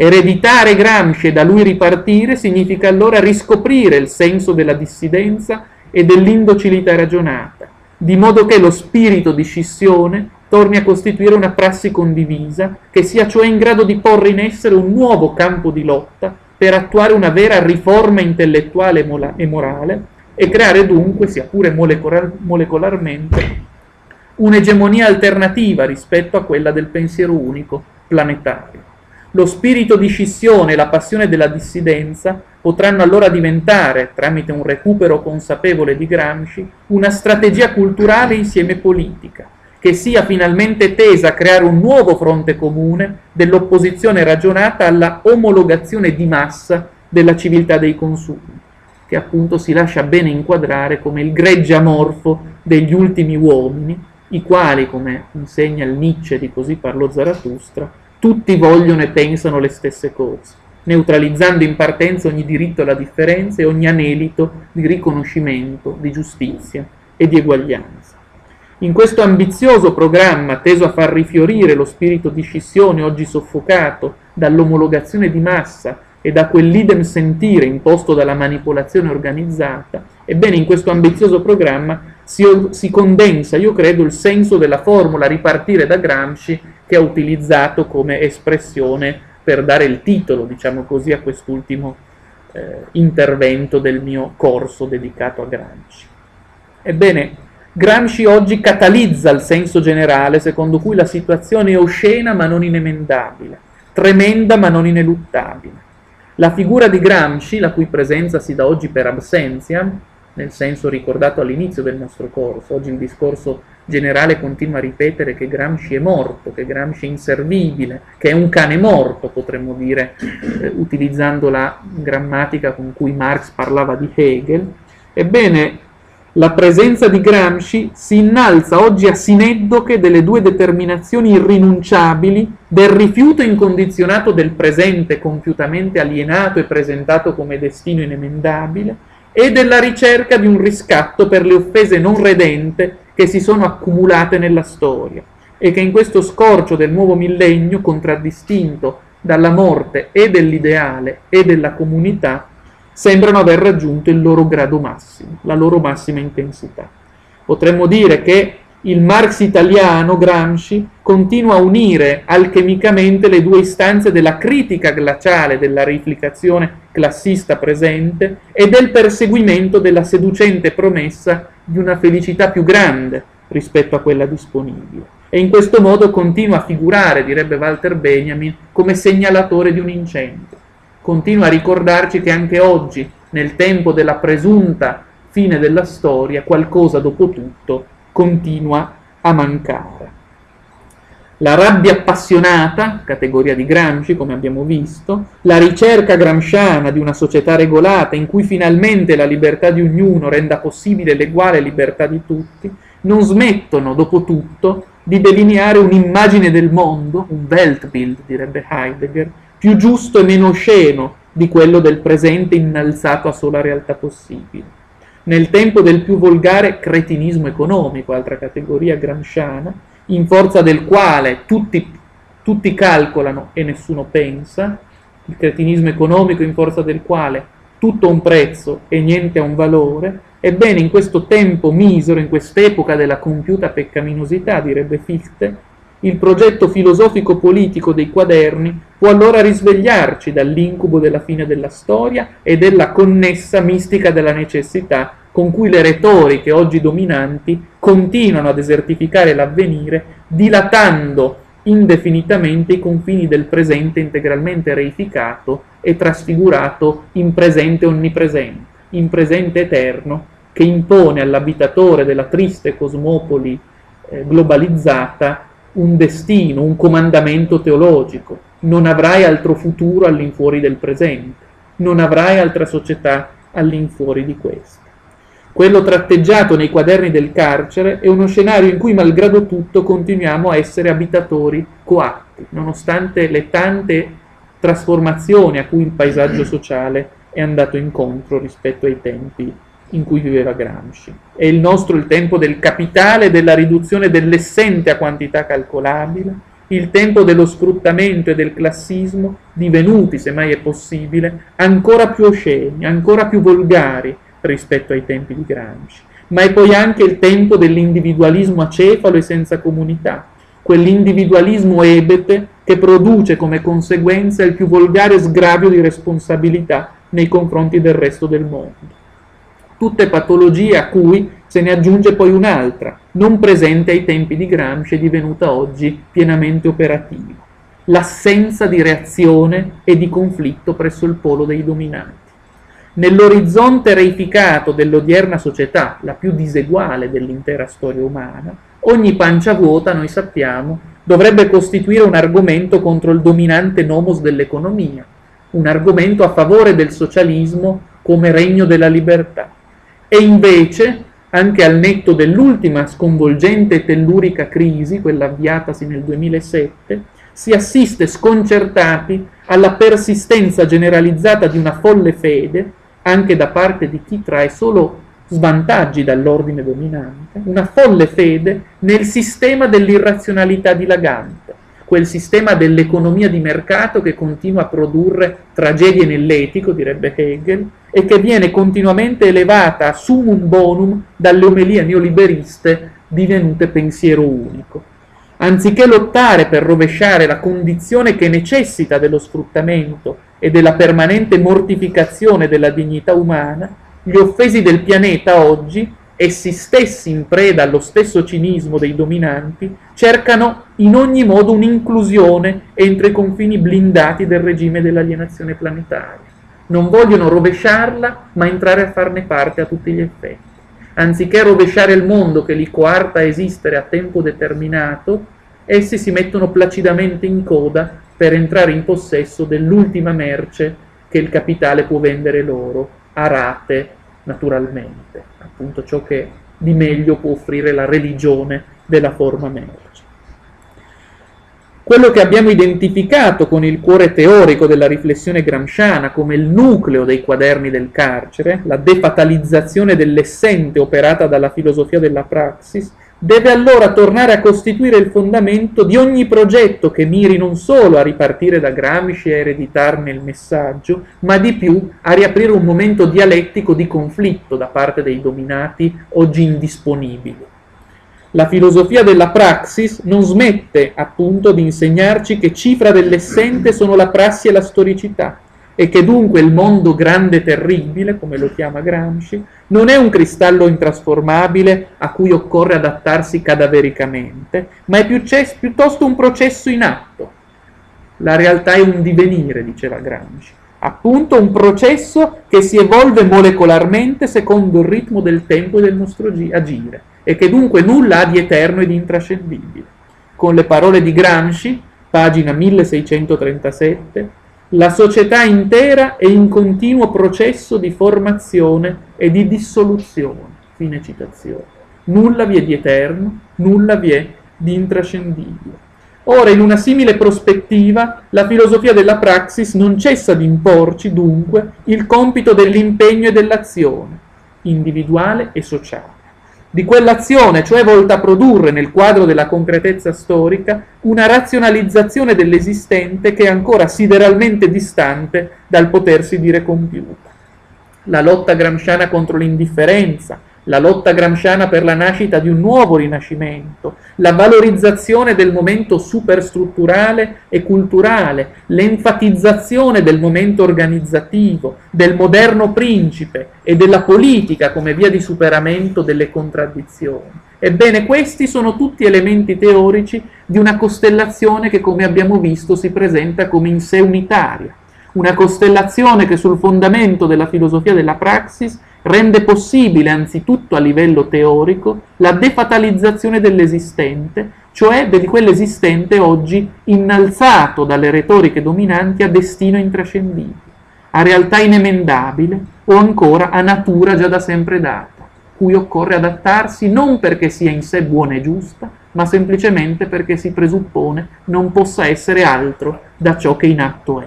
Ereditare Gramsci e da lui ripartire significa allora riscoprire il senso della dissidenza e dell'indocilità ragionata, di modo che lo spirito di scissione torni a costituire una prassi condivisa, che sia cioè in grado di porre in essere un nuovo campo di lotta per attuare una vera riforma intellettuale e morale e creare dunque, sia pure molecolar- molecolarmente, un'egemonia alternativa rispetto a quella del pensiero unico planetario. Lo spirito di scissione e la passione della dissidenza potranno allora diventare, tramite un recupero consapevole di Gramsci, una strategia culturale insieme politica, che sia finalmente tesa a creare un nuovo fronte comune dell'opposizione ragionata alla omologazione di massa della civiltà dei consumi, che appunto si lascia bene inquadrare come il gregge amorfo degli ultimi uomini, i quali, come insegna il Nietzsche di Così parlò Zarathustra, tutti vogliono e pensano le stesse cose, neutralizzando in partenza ogni diritto alla differenza e ogni anelito di riconoscimento, di giustizia e di eguaglianza. In questo ambizioso programma teso a far rifiorire lo spirito di scissione oggi soffocato dall'omologazione di massa e da quell'idem sentire imposto dalla manipolazione organizzata, ebbene in questo ambizioso programma si, si, condensa, io credo, il senso della formula ripartire da Gramsci che ha utilizzato come espressione per dare il titolo, diciamo così, a quest'ultimo eh, intervento del mio corso dedicato a Gramsci. Ebbene, Gramsci oggi catalizza il senso generale secondo cui la situazione è oscena ma non inemendabile, tremenda ma non ineluttabile. La figura di Gramsci, la cui presenza si dà oggi per absenza, nel senso ricordato all'inizio del nostro corso, oggi il discorso generale continua a ripetere che Gramsci è morto, che Gramsci è inservibile, che è un cane morto, potremmo dire, eh, utilizzando la grammatica con cui Marx parlava di Hegel. Ebbene, la presenza di Gramsci si innalza oggi a sineddoche delle due determinazioni irrinunciabili del rifiuto incondizionato del presente compiutamente alienato e presentato come destino inemendabile e della ricerca di un riscatto per le offese non redente che si sono accumulate nella storia e che in questo scorcio del nuovo millennio, contraddistinto dalla morte e dell'ideale e della comunità, sembrano aver raggiunto il loro grado massimo, la loro massima intensità. Potremmo dire che il Marx italiano, Gramsci, continua a unire alchemicamente le due istanze della critica glaciale della reificazione classista presente e del perseguimento della seducente promessa di una felicità più grande rispetto a quella disponibile. E in questo modo continua a figurare, direbbe Walter Benjamin, come segnalatore di un incendio. Continua a ricordarci che anche oggi, nel tempo della presunta fine della storia, qualcosa dopo tutto continua a mancare. La rabbia appassionata, categoria di Gramsci come abbiamo visto, la ricerca gramsciana di una società regolata in cui finalmente la libertà di ognuno renda possibile l'eguale libertà di tutti, non smettono, dopo tutto, di delineare un'immagine del mondo, un Weltbild, direbbe Heidegger, più giusto e meno osceno di quello del presente innalzato a sola realtà possibile nel tempo del più volgare cretinismo economico, altra categoria gramsciana, in forza del quale tutti, tutti calcolano e nessuno pensa, il cretinismo economico in forza del quale tutto ha un prezzo e niente ha un valore, ebbene in questo tempo misero, in quest'epoca della compiuta peccaminosità, direbbe Fichte, il progetto filosofico-politico dei quaderni può allora risvegliarci dall'incubo della fine della storia e della connessa mistica della necessità con cui le retoriche oggi dominanti continuano a desertificare l'avvenire, dilatando indefinitamente i confini del presente integralmente reificato e trasfigurato in presente onnipresente, in presente eterno, che impone all'abitatore della triste cosmopoli eh, globalizzata un destino, un comandamento teologico. Non avrai altro futuro all'infuori del presente, non avrai altra società all'infuori di questo. Quello tratteggiato nei quaderni del carcere è uno scenario in cui, malgrado tutto, continuiamo a essere abitatori coatti, nonostante le tante trasformazioni a cui il paesaggio sociale è andato incontro rispetto ai tempi in cui viveva Gramsci. È il nostro il tempo del capitale della riduzione dell'essente a quantità calcolabile, il tempo dello sfruttamento e del classismo, divenuti, se mai è possibile, ancora più osceni, ancora più volgari rispetto ai tempi di Gramsci. Ma è poi anche il tempo dell'individualismo acefalo e senza comunità, quell'individualismo ebete che produce come conseguenza il più volgare sgravio di responsabilità nei confronti del resto del mondo tutte patologie a cui se ne aggiunge poi un'altra, non presente ai tempi di Gramsci e divenuta oggi pienamente operativa. l'assenza di reazione e di conflitto presso il polo dei dominanti. Nell'orizzonte reificato dell'odierna società, la più diseguale dell'intera storia umana, ogni pancia vuota, noi sappiamo, dovrebbe costituire un argomento contro il dominante nomos dell'economia, un argomento a favore del socialismo come regno della libertà. E invece, anche al netto dell'ultima sconvolgente e tellurica crisi, quella avviatasi nel 2007, si assiste sconcertati alla persistenza generalizzata di una folle fede, anche da parte di chi trae solo svantaggi dall'ordine dominante, una folle fede nel sistema dell'irrazionalità dilagante, quel sistema dell'economia di mercato che continua a produrre tragedie nell'etico, direbbe Hegel, e che viene continuamente elevata a sumum bonum dalle omelie neoliberiste divenute pensiero unico. Anziché lottare per rovesciare la condizione che necessita dello sfruttamento e della permanente mortificazione della dignità umana, gli offesi del pianeta oggi, essi stessi in preda allo stesso cinismo dei dominanti, cercano in ogni modo un'inclusione entro i confini blindati del regime dell'alienazione planetaria. Non vogliono rovesciarla, ma entrare a farne parte a tutti gli effetti. Anziché rovesciare il mondo che li coarta a esistere a tempo determinato, essi si mettono placidamente in coda per entrare in possesso dell'ultima merce che il capitale può vendere loro, a rate naturalmente, appunto ciò che di meglio può offrire la religione della forma merce. Quello che abbiamo identificato con il cuore teorico della riflessione gramsciana come il nucleo dei quaderni del carcere, la defatalizzazione dell'essente operata dalla filosofia della praxis, deve allora tornare a costituire il fondamento di ogni progetto che miri non solo a ripartire da Gramsci e ereditarne il messaggio, ma di più a riaprire un momento dialettico di conflitto da parte dei dominati oggi indisponibili. La filosofia della praxis non smette appunto di insegnarci che cifra dell'essente sono la prassi e la storicità, e che dunque il mondo grande e terribile, come lo chiama Gramsci, non è un cristallo intrasformabile a cui occorre adattarsi cadavericamente, ma è piuttosto un processo in atto. La realtà è un divenire, diceva Gramsci, appunto un processo che si evolve molecolarmente secondo il ritmo del tempo e del nostro agire, e che dunque nulla ha di eterno e di intrascendibile. Con le parole di Gramsci, pagina 1637, la società intera è in continuo processo di formazione e di dissoluzione. Fine citazione. Nulla vi è di eterno, nulla vi è di intrascendibile. Ora, in una simile prospettiva, la filosofia della praxis non cessa di imporci, dunque, il compito dell'impegno e dell'azione, individuale e sociale di quell'azione, cioè volta a produrre nel quadro della concretezza storica una razionalizzazione dell'esistente che è ancora sideralmente distante dal potersi dire compiuta. La lotta gramsciana contro l'indifferenza, la lotta gramsciana per la nascita di un nuovo rinascimento, la valorizzazione del momento superstrutturale e culturale, l'enfatizzazione del momento organizzativo, del moderno principe e della politica come via di superamento delle contraddizioni. Ebbene, questi sono tutti elementi teorici di una costellazione che, come abbiamo visto, si presenta come in sé unitaria, una costellazione che sul fondamento della filosofia della praxis rende possibile anzitutto a livello teorico la defatalizzazione dell'esistente, cioè di quell'esistente oggi innalzato dalle retoriche dominanti a destino intrascendibile, a realtà inemendabile o ancora a natura già da sempre data, cui occorre adattarsi non perché sia in sé buona e giusta, ma semplicemente perché si presuppone non possa essere altro da ciò che in atto è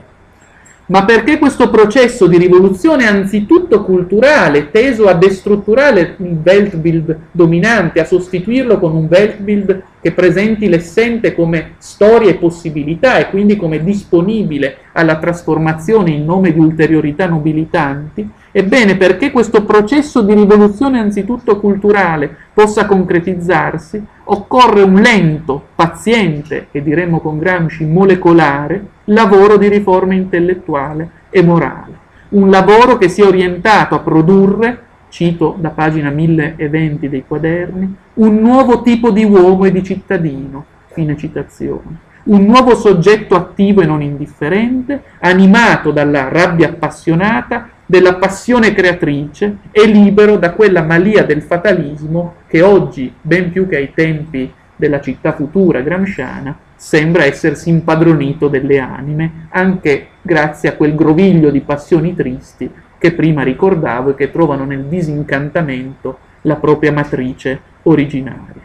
ma perché questo processo di rivoluzione anzitutto culturale, teso a destrutturare il Weltbild dominante, a sostituirlo con un Weltbild che presenti l'essente come storia e possibilità e quindi come disponibile alla trasformazione in nome di ulteriorità nobilitanti, ebbene perché questo processo di rivoluzione anzitutto culturale possa concretizzarsi, occorre un lento, paziente e diremmo con Gramsci molecolare lavoro di riforma intellettuale e morale, un lavoro che sia orientato a produrre cito da pagina 1020 dei quaderni, un nuovo tipo di uomo e di cittadino, fine citazione, un nuovo soggetto attivo e non indifferente, animato dalla rabbia appassionata, della passione creatrice e libero da quella malia del fatalismo che oggi, ben più che ai tempi della città futura gramsciana, sembra essersi impadronito delle anime, anche grazie a quel groviglio di passioni tristi che prima ricordavo e che trovano nel disincantamento la propria matrice originaria.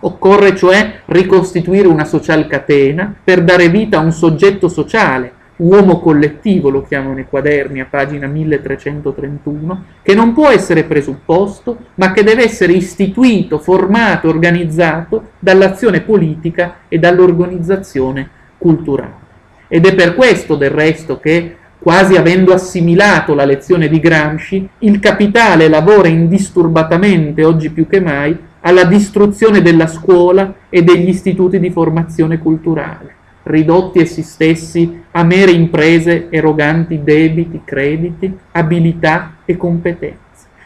Occorre cioè ricostituire una social catena per dare vita a un soggetto sociale, uomo collettivo lo chiamano i quaderni a pagina 1331, che non può essere presupposto, ma che deve essere istituito, formato, organizzato dall'azione politica e dall'organizzazione culturale. Ed è per questo del resto che quasi avendo assimilato la lezione di Gramsci, il capitale lavora indisturbatamente, oggi più che mai, alla distruzione della scuola e degli istituti di formazione culturale, ridotti essi stessi a mere imprese eroganti debiti, crediti, abilità e competenze.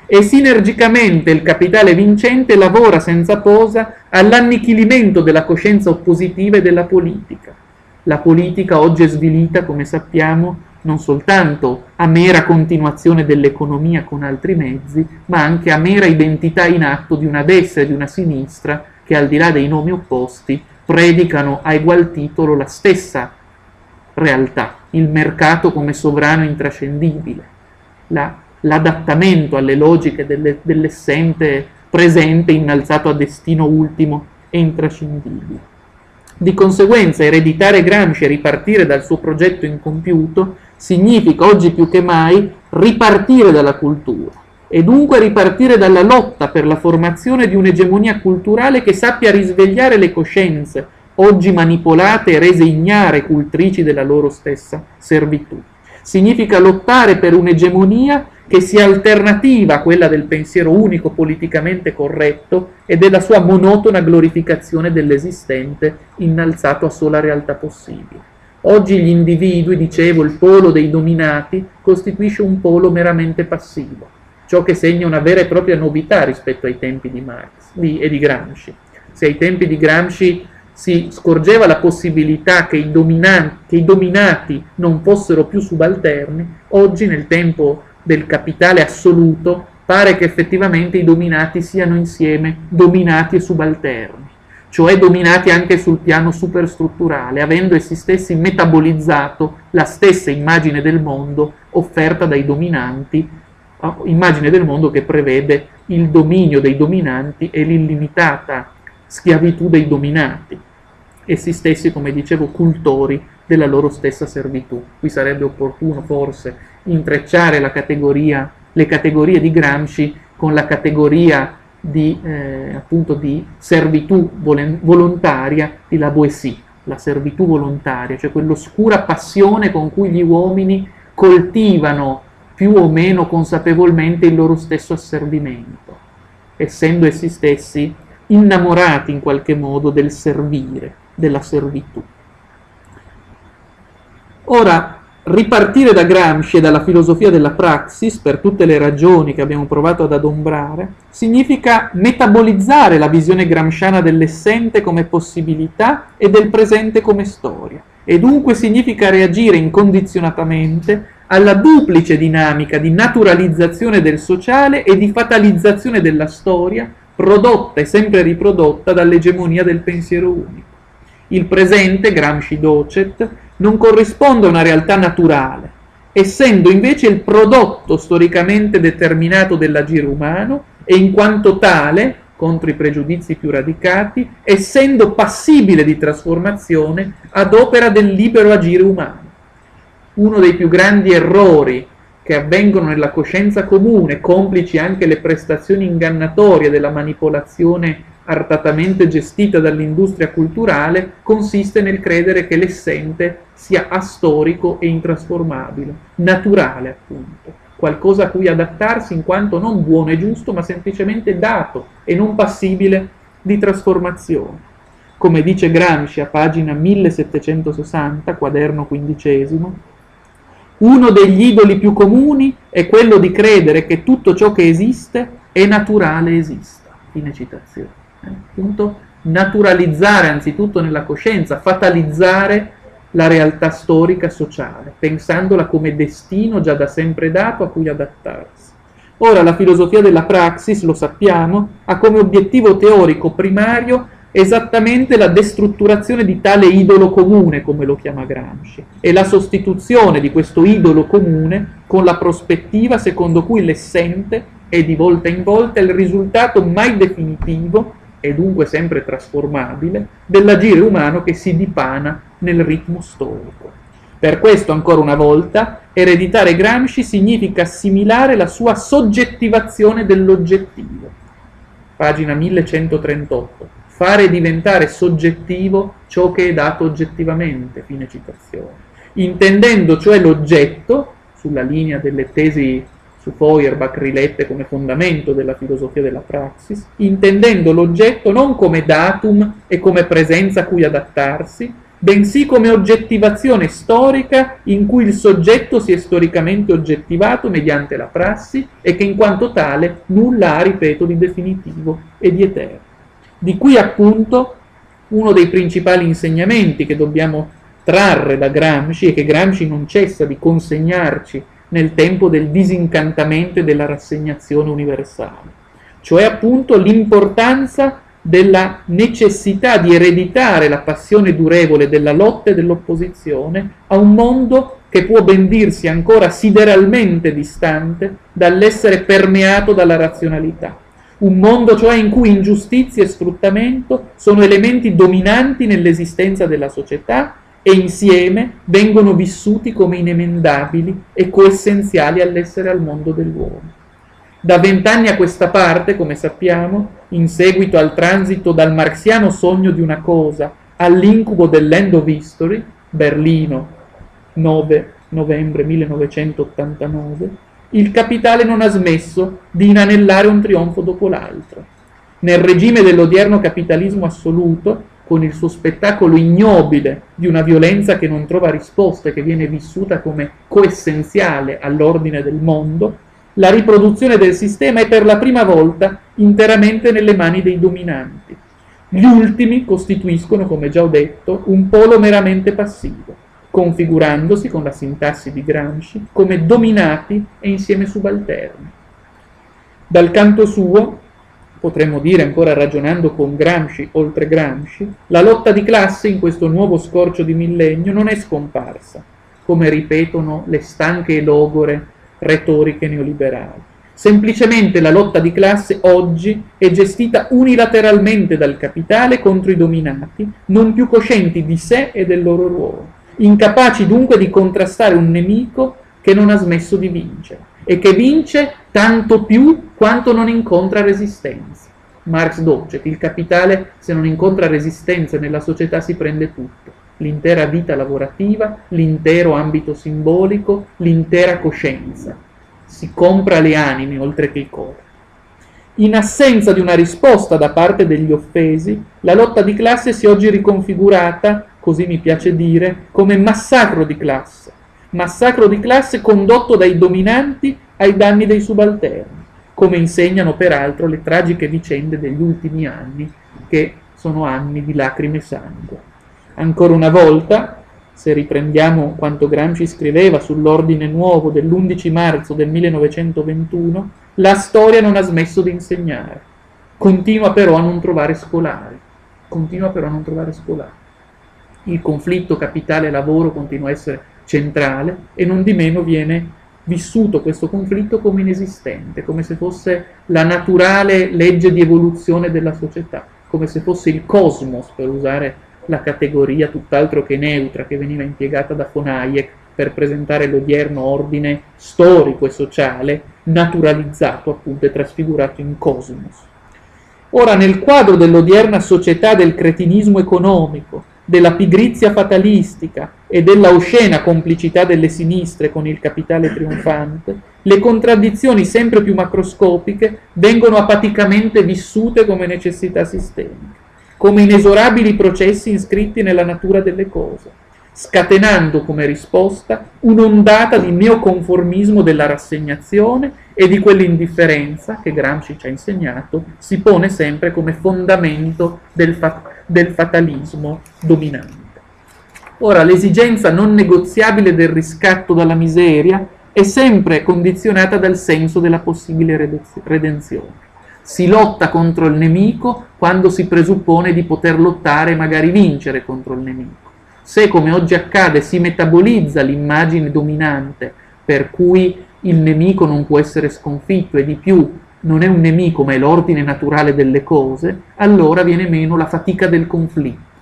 E sinergicamente il capitale vincente lavora senza posa all'annichilimento della coscienza oppositiva e della politica. La politica oggi è svilita, come sappiamo, non soltanto a mera continuazione dell'economia con altri mezzi, ma anche a mera identità in atto di una destra e di una sinistra che al di là dei nomi opposti predicano a egual titolo la stessa realtà, il mercato come sovrano intrascendibile, la, l'adattamento alle logiche delle, dell'essente presente innalzato a destino ultimo e intrascendibile. Di conseguenza ereditare Gramsci e ripartire dal suo progetto incompiuto significa oggi più che mai ripartire dalla cultura e dunque ripartire dalla lotta per la formazione di un'egemonia culturale che sappia risvegliare le coscienze, oggi manipolate e rese ignare cultrici della loro stessa servitù. Significa lottare per un'egemonia che sia alternativa a quella del pensiero unico politicamente corretto e della sua monotona glorificazione dell'esistente innalzato a sola realtà possibile. Oggi gli individui, dicevo, il polo dei dominati, costituisce un polo meramente passivo, ciò che segna una vera e propria novità rispetto ai tempi di Marx di, e di Gramsci. Se ai tempi di Gramsci si scorgeva la possibilità che i, che i dominati non fossero più subalterni, oggi nel tempo del capitale assoluto pare che effettivamente i dominati siano insieme dominati e subalterni cioè dominati anche sul piano superstrutturale, avendo essi stessi metabolizzato la stessa immagine del mondo offerta dai dominanti, immagine del mondo che prevede il dominio dei dominanti e l'illimitata schiavitù dei dominati, essi stessi, come dicevo, cultori della loro stessa servitù. Qui sarebbe opportuno forse intrecciare categoria, le categorie di Gramsci con la categoria di, eh, appunto di servitù volontaria di La Boétie, la servitù volontaria, cioè quell'oscura passione con cui gli uomini coltivano più o meno consapevolmente il loro stesso asservimento, essendo essi stessi innamorati in qualche modo del servire, della servitù. Ora, Ripartire da Gramsci e dalla filosofia della praxis, per tutte le ragioni che abbiamo provato ad adombrare, significa metabolizzare la visione gramsciana dell'essente come possibilità e del presente come storia, e dunque significa reagire incondizionatamente alla duplice dinamica di naturalizzazione del sociale e di fatalizzazione della storia, prodotta e sempre riprodotta dall'egemonia del pensiero unico. Il presente, Gramsci docet, non corrisponde a una realtà naturale, essendo invece il prodotto storicamente determinato dell'agire umano e in quanto tale, contro i pregiudizi più radicati, essendo passibile di trasformazione ad opera del libero agire umano. Uno dei più grandi errori che avvengono nella coscienza comune, complici anche le prestazioni ingannatorie della manipolazione artatamente gestita dall'industria culturale, consiste nel credere che l'essente sia astorico e intrasformabile, naturale appunto, qualcosa a cui adattarsi in quanto non buono e giusto, ma semplicemente dato e non passibile di trasformazione. Come dice Gramsci a pagina 1760, quaderno quindicesimo, uno degli idoli più comuni è quello di credere che tutto ciò che esiste è naturale esista. Fine citazione. Eh, appunto, naturalizzare anzitutto nella coscienza, fatalizzare la realtà storica sociale, pensandola come destino già da sempre dato a cui adattarsi. Ora la filosofia della praxis, lo sappiamo, ha come obiettivo teorico primario esattamente la destrutturazione di tale idolo comune, come lo chiama Gramsci, e la sostituzione di questo idolo comune con la prospettiva secondo cui l'essente è di volta in volta il risultato mai definitivo e dunque sempre trasformabile dell'agire umano che si dipana nel ritmo storico. Per questo, ancora una volta, ereditare Gramsci significa assimilare la sua soggettivazione dell'oggettivo. Pagina 1138 fare diventare soggettivo ciò che è dato oggettivamente, fine citazione. Intendendo cioè l'oggetto, sulla linea delle tesi su Feuerbach rilette come fondamento della filosofia della praxis, intendendo l'oggetto non come datum e come presenza a cui adattarsi, bensì come oggettivazione storica in cui il soggetto si è storicamente oggettivato mediante la prassi e che in quanto tale nulla ha, ripeto, di definitivo e di eterno. Di qui appunto uno dei principali insegnamenti che dobbiamo trarre da Gramsci e che Gramsci non cessa di consegnarci nel tempo del disincantamento e della rassegnazione universale, cioè appunto l'importanza della necessità di ereditare la passione durevole della lotta e dell'opposizione a un mondo che può ben dirsi ancora sideralmente distante dall'essere permeato dalla razionalità un mondo cioè in cui ingiustizia e sfruttamento sono elementi dominanti nell'esistenza della società e insieme vengono vissuti come inemendabili e coessenziali all'essere al mondo dell'uomo. Da vent'anni a questa parte, come sappiamo, in seguito al transito dal marxiano sogno di una cosa all'incubo dell'end of history, Berlino, 9 novembre 1989, il capitale non ha smesso di inanellare un trionfo dopo l'altro. Nel regime dell'odierno capitalismo assoluto, con il suo spettacolo ignobile di una violenza che non trova risposte, che viene vissuta come coessenziale all'ordine del mondo, la riproduzione del sistema è per la prima volta interamente nelle mani dei dominanti. Gli ultimi costituiscono, come già ho detto, un polo meramente passivo configurandosi con la sintassi di Gramsci come dominati e insieme subalterni. Dal canto suo, potremmo dire ancora ragionando con Gramsci oltre Gramsci, la lotta di classe in questo nuovo scorcio di millennio non è scomparsa, come ripetono le stanche e logore retoriche neoliberali. Semplicemente la lotta di classe oggi è gestita unilateralmente dal capitale contro i dominati, non più coscienti di sé e del loro ruolo incapaci dunque di contrastare un nemico che non ha smesso di vincere e che vince tanto più quanto non incontra resistenza. Marx docet, il capitale se non incontra resistenze nella società si prende tutto, l'intera vita lavorativa, l'intero ambito simbolico, l'intera coscienza. Si compra le anime oltre che i corpi. In assenza di una risposta da parte degli offesi, la lotta di classe si è oggi riconfigurata così mi piace dire, come massacro di classe, massacro di classe condotto dai dominanti ai danni dei subalterni, come insegnano peraltro le tragiche vicende degli ultimi anni, che sono anni di lacrime e sangue. Ancora una volta, se riprendiamo quanto Gramsci scriveva sull'ordine nuovo dell'11 marzo del 1921, la storia non ha smesso di insegnare, continua però a non trovare scolari, continua però a non trovare scolari il conflitto capitale-lavoro continua a essere centrale e non di meno viene vissuto questo conflitto come inesistente, come se fosse la naturale legge di evoluzione della società, come se fosse il cosmos, per usare la categoria tutt'altro che neutra che veniva impiegata da von Hayek per presentare l'odierno ordine storico e sociale, naturalizzato appunto e trasfigurato in cosmos. Ora, nel quadro dell'odierna società del cretinismo economico, della pigrizia fatalistica e della oscena complicità delle sinistre con il capitale trionfante, le contraddizioni sempre più macroscopiche vengono apaticamente vissute come necessità sistemiche, come inesorabili processi iscritti nella natura delle cose. Scatenando come risposta un'ondata di neoconformismo della rassegnazione e di quell'indifferenza che Gramsci ci ha insegnato si pone sempre come fondamento del, fa- del fatalismo dominante. Ora, l'esigenza non negoziabile del riscatto dalla miseria è sempre condizionata dal senso della possibile redenzione. Si lotta contro il nemico quando si presuppone di poter lottare e magari vincere contro il nemico. Se, come oggi accade, si metabolizza l'immagine dominante per cui il nemico non può essere sconfitto e di più non è un nemico ma è l'ordine naturale delle cose, allora viene meno la fatica del conflitto.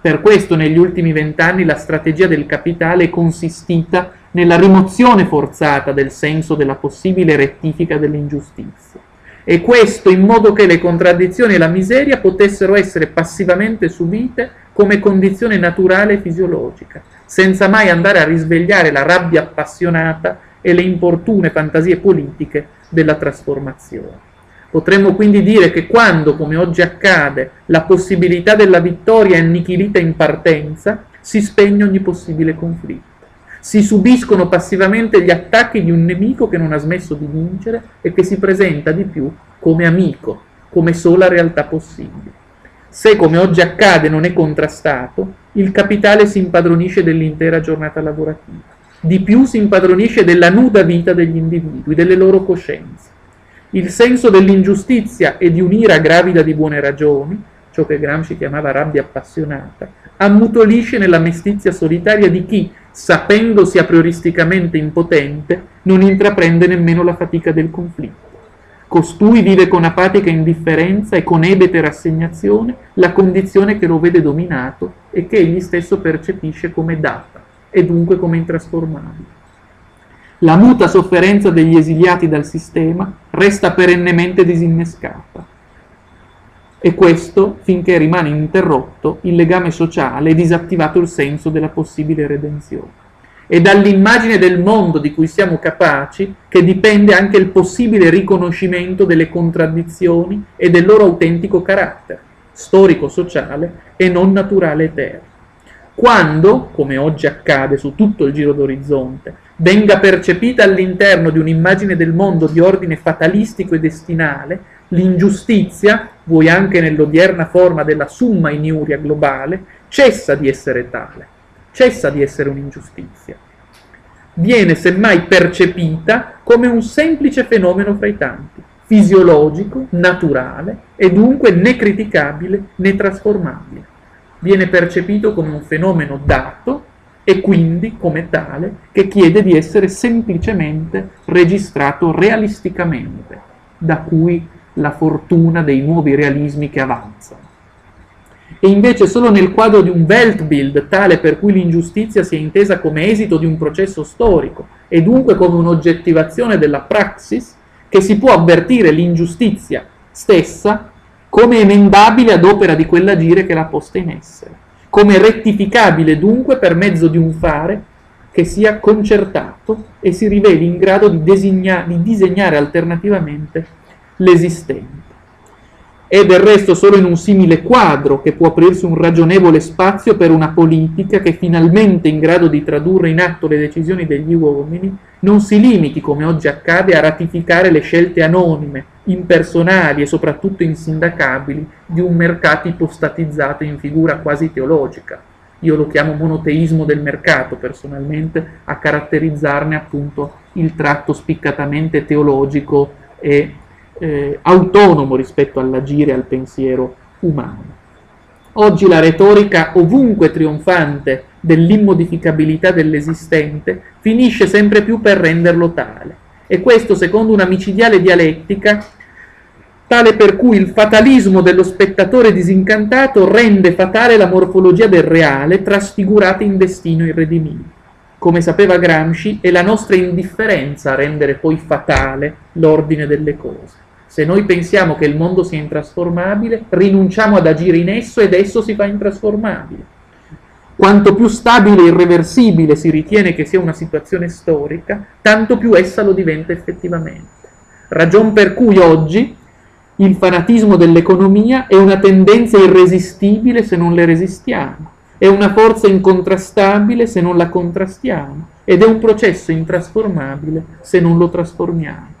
Per questo negli ultimi vent'anni la strategia del capitale è consistita nella rimozione forzata del senso della possibile rettifica dell'ingiustizia. E questo in modo che le contraddizioni e la miseria potessero essere passivamente subite come condizione naturale e fisiologica, senza mai andare a risvegliare la rabbia appassionata e le importune fantasie politiche della trasformazione. Potremmo quindi dire che quando, come oggi accade, la possibilità della vittoria è annichilita in partenza, si spegne ogni possibile conflitto. Si subiscono passivamente gli attacchi di un nemico che non ha smesso di vincere e che si presenta di più come amico, come sola realtà possibile. Se, come oggi accade, non è contrastato, il capitale si impadronisce dell'intera giornata lavorativa di più si impadronisce della nuda vita degli individui, delle loro coscienze. Il senso dell'ingiustizia e di un'ira gravida di buone ragioni, ciò che Gramsci chiamava rabbia appassionata, ammutolisce nella mestizia solitaria di chi, sapendosi a prioristicamente impotente, non intraprende nemmeno la fatica del conflitto. Costui vive con apatica indifferenza e con ebete rassegnazione la condizione che lo vede dominato e che egli stesso percepisce come data e dunque come intrasformabile. La muta sofferenza degli esiliati dal sistema resta perennemente disinnescata. E questo finché rimane interrotto il legame sociale e disattivato il senso della possibile redenzione. È dall'immagine del mondo di cui siamo capaci che dipende anche il possibile riconoscimento delle contraddizioni e del loro autentico carattere, storico-sociale e non naturale eterno quando, come oggi accade su tutto il giro d'orizzonte, venga percepita all'interno di un'immagine del mondo di ordine fatalistico e destinale, l'ingiustizia, vuoi anche nell'odierna forma della summa iniuria globale, cessa di essere tale, cessa di essere un'ingiustizia. Viene semmai percepita come un semplice fenomeno fra i tanti, fisiologico, naturale e dunque né criticabile né trasformabile viene percepito come un fenomeno dato e quindi come tale che chiede di essere semplicemente registrato realisticamente, da cui la fortuna dei nuovi realismi che avanzano. E invece solo nel quadro di un Weltbild tale per cui l'ingiustizia sia intesa come esito di un processo storico e dunque come un'oggettivazione della praxis, che si può avvertire l'ingiustizia stessa come emendabile ad opera di quell'agire che l'ha posta in essere, come rettificabile dunque per mezzo di un fare che sia concertato e si riveli in grado di, designa- di disegnare alternativamente l'esistente. È del resto solo in un simile quadro che può aprirsi un ragionevole spazio per una politica che finalmente in grado di tradurre in atto le decisioni degli uomini non si limiti, come oggi accade, a ratificare le scelte anonime, impersonali e soprattutto insindacabili di un mercato ipostatizzato in figura quasi teologica. Io lo chiamo monoteismo del mercato personalmente, a caratterizzarne appunto il tratto spiccatamente teologico e eh, autonomo rispetto all'agire e al pensiero umano. Oggi la retorica ovunque trionfante dell'immodificabilità dell'esistente finisce sempre più per renderlo tale. E questo secondo una micidiale dialettica tale per cui il fatalismo dello spettatore disincantato rende fatale la morfologia del reale, trasfigurata in destino irredimibile. Come sapeva Gramsci, è la nostra indifferenza a rendere poi fatale l'ordine delle cose. Se noi pensiamo che il mondo sia intrasformabile, rinunciamo ad agire in esso ed esso si fa intrasformabile. Quanto più stabile e irreversibile si ritiene che sia una situazione storica, tanto più essa lo diventa effettivamente. Ragion per cui oggi il fanatismo dell'economia è una tendenza irresistibile se non le resistiamo. è una forza incontrastabile se non la contrastiamo ed è un processo intrasformabile se non lo trasformiamo.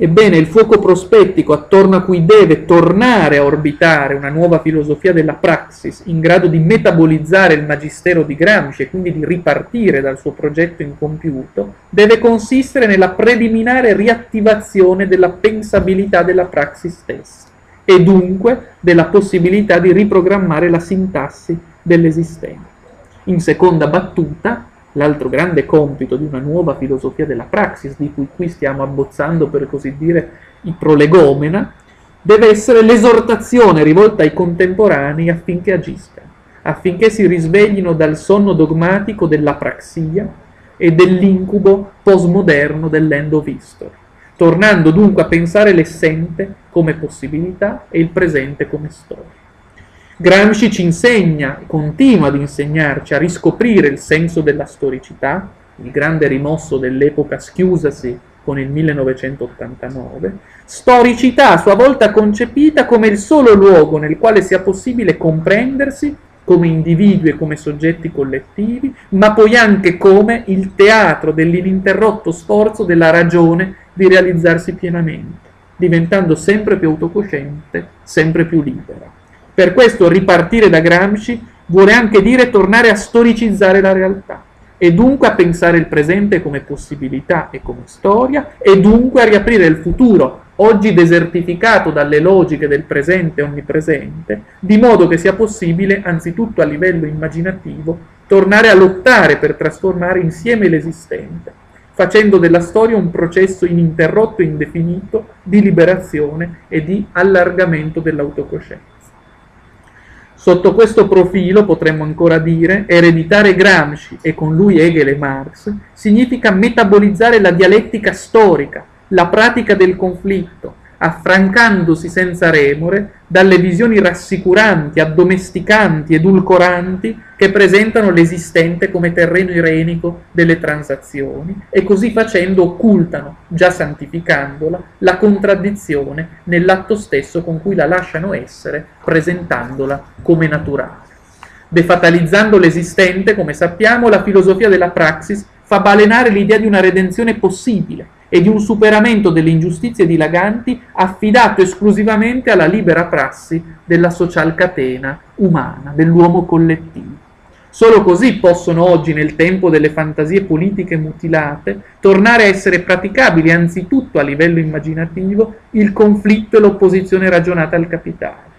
Ebbene, il fuoco prospettico attorno a cui deve tornare a orbitare una nuova filosofia della praxis in grado di metabolizzare il magistero di Gramsci e quindi di ripartire dal suo progetto incompiuto, deve consistere nella preliminare riattivazione della pensabilità della praxis stessa e dunque della possibilità di riprogrammare la sintassi dell'esistente. In seconda battuta, l'altro grande compito di una nuova filosofia della praxis, di cui qui stiamo abbozzando per così dire i prolegomena, deve essere l'esortazione rivolta ai contemporanei affinché agiscano, affinché si risveglino dal sonno dogmatico della praxia e dell'incubo postmoderno dell'end of history tornando dunque a pensare l'essente come possibilità e il presente come storia. Gramsci ci insegna, continua ad insegnarci a riscoprire il senso della storicità, il grande rimosso dell'epoca schiusasi con il 1989, storicità a sua volta concepita come il solo luogo nel quale sia possibile comprendersi come individui e come soggetti collettivi, ma poi anche come il teatro dell'ininterrotto sforzo della ragione di realizzarsi pienamente, diventando sempre più autocosciente, sempre più libera. Per questo ripartire da Gramsci vuole anche dire tornare a storicizzare la realtà e dunque a pensare il presente come possibilità e come storia e dunque a riaprire il futuro, oggi desertificato dalle logiche del presente onnipresente, di modo che sia possibile, anzitutto a livello immaginativo, tornare a lottare per trasformare insieme l'esistente facendo della storia un processo ininterrotto e indefinito di liberazione e di allargamento dell'autocoscienza. Sotto questo profilo potremmo ancora dire ereditare Gramsci e con lui Hegel e Marx significa metabolizzare la dialettica storica, la pratica del conflitto, affrancandosi senza remore dalle visioni rassicuranti, addomesticanti, edulcoranti che presentano l'esistente come terreno irenico delle transazioni e così facendo occultano, già santificandola, la contraddizione nell'atto stesso con cui la lasciano essere, presentandola come naturale. Defatalizzando l'esistente, come sappiamo, la filosofia della praxis fa balenare l'idea di una redenzione possibile, e di un superamento delle ingiustizie dilaganti affidato esclusivamente alla libera prassi della social catena umana, dell'uomo collettivo. Solo così possono oggi, nel tempo delle fantasie politiche mutilate, tornare a essere praticabili anzitutto a livello immaginativo il conflitto e l'opposizione ragionata al capitale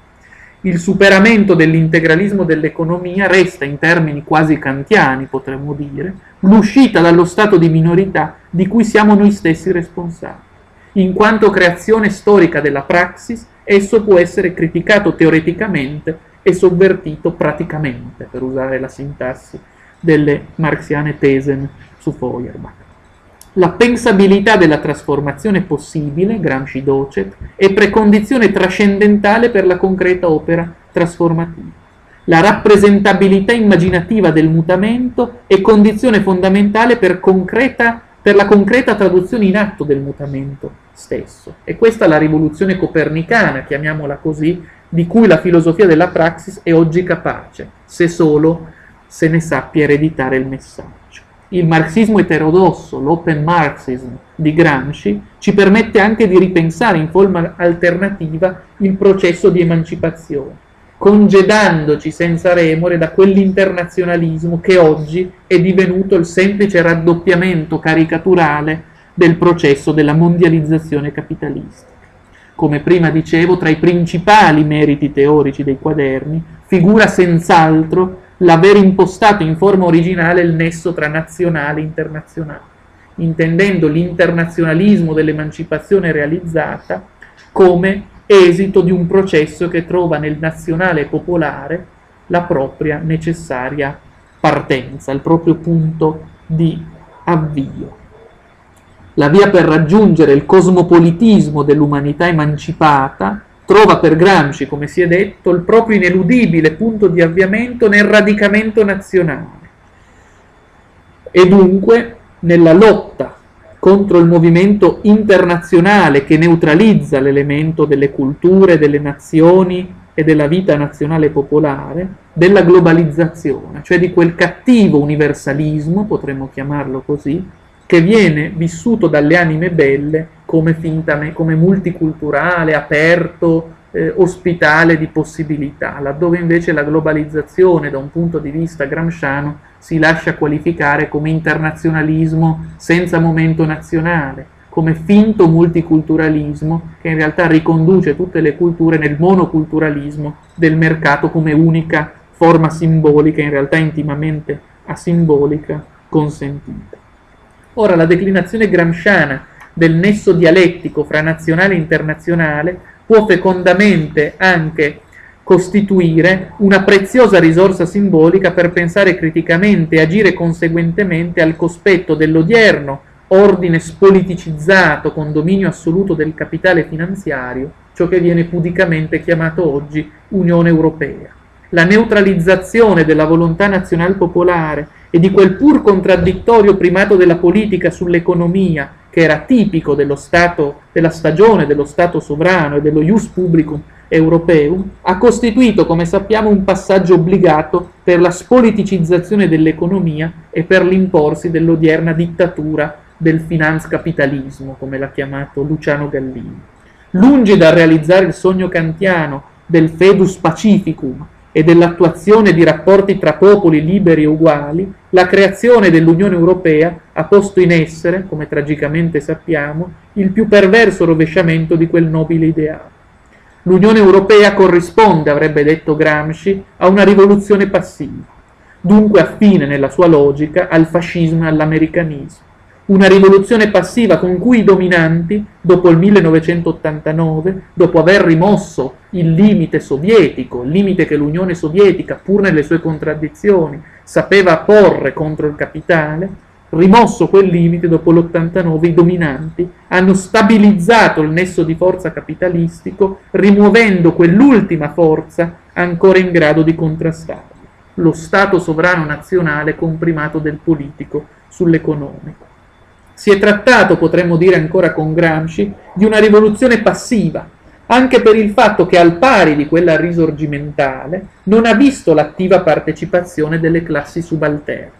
il superamento dell'integralismo dell'economia resta, in termini quasi kantiani potremmo dire, l'uscita dallo stato di minorità di cui siamo noi stessi responsabili. In quanto creazione storica della praxis, esso può essere criticato teoreticamente e sovvertito praticamente, per usare la sintassi delle marxiane Thesen su Feuerbach. La pensabilità della trasformazione possibile, Gramsci docet, è precondizione trascendentale per la concreta opera trasformativa. La rappresentabilità immaginativa del mutamento è condizione fondamentale per, concreta, per la concreta traduzione in atto del mutamento stesso. E questa è la rivoluzione copernicana, chiamiamola così, di cui la filosofia della praxis è oggi capace, se solo se ne sappia ereditare il messaggio il marxismo eterodosso, l'open marxism di Gramsci, ci permette anche di ripensare in forma alternativa il processo di emancipazione, congedandoci senza remore da quell'internazionalismo che oggi è divenuto il semplice raddoppiamento caricaturale del processo della mondializzazione capitalistica. Come prima dicevo, tra i principali meriti teorici dei quaderni figura senz'altro l'aver impostato in forma originale il nesso tra nazionale e internazionale, intendendo l'internazionalismo dell'emancipazione realizzata come esito di un processo che trova nel nazionale popolare la propria necessaria partenza, il proprio punto di avvio. La via per raggiungere il cosmopolitismo dell'umanità emancipata trova per Gramsci, come si è detto, il proprio ineludibile punto di avviamento nel radicamento nazionale. E dunque nella lotta contro il movimento internazionale che neutralizza l'elemento delle culture, delle nazioni e della vita nazionale popolare della globalizzazione, cioè di quel cattivo universalismo, potremmo chiamarlo così, che viene vissuto dalle anime belle come, fintame, come multiculturale, aperto, eh, ospitale di possibilità, laddove invece la globalizzazione da un punto di vista gramsciano si lascia qualificare come internazionalismo senza momento nazionale, come finto multiculturalismo che in realtà riconduce tutte le culture nel monoculturalismo del mercato come unica forma simbolica, in realtà intimamente asimbolica, consentita. Ora la declinazione gramsciana del nesso dialettico fra nazionale e internazionale può fecondamente anche costituire una preziosa risorsa simbolica per pensare criticamente e agire conseguentemente al cospetto dell'odierno ordine spoliticizzato con dominio assoluto del capitale finanziario, ciò che viene pudicamente chiamato oggi Unione Europea. La neutralizzazione della volontà nazionale popolare e di quel pur contraddittorio primato della politica sull'economia che era tipico dello stato, della stagione dello Stato sovrano e dello ius publicum europeo, ha costituito, come sappiamo, un passaggio obbligato per la spoliticizzazione dell'economia e per l'imporsi dell'odierna dittatura del finanzcapitalismo, come l'ha chiamato Luciano Gallini. Lungi dal realizzare il sogno kantiano del fedus pacificum e dell'attuazione di rapporti tra popoli liberi e uguali, la creazione dell'Unione Europea ha posto in essere, come tragicamente sappiamo, il più perverso rovesciamento di quel nobile ideale. L'Unione Europea corrisponde, avrebbe detto Gramsci, a una rivoluzione passiva, dunque affine nella sua logica al fascismo e all'americanismo una rivoluzione passiva con cui i dominanti, dopo il 1989, dopo aver rimosso il limite sovietico, il limite che l'Unione Sovietica, pur nelle sue contraddizioni, sapeva porre contro il capitale, rimosso quel limite dopo l'89 i dominanti hanno stabilizzato il nesso di forza capitalistico, rimuovendo quell'ultima forza ancora in grado di contrastarlo, lo Stato sovrano nazionale comprimato del politico sull'economico. Si è trattato, potremmo dire ancora con Gramsci, di una rivoluzione passiva, anche per il fatto che al pari di quella risorgimentale non ha visto l'attiva partecipazione delle classi subalterne.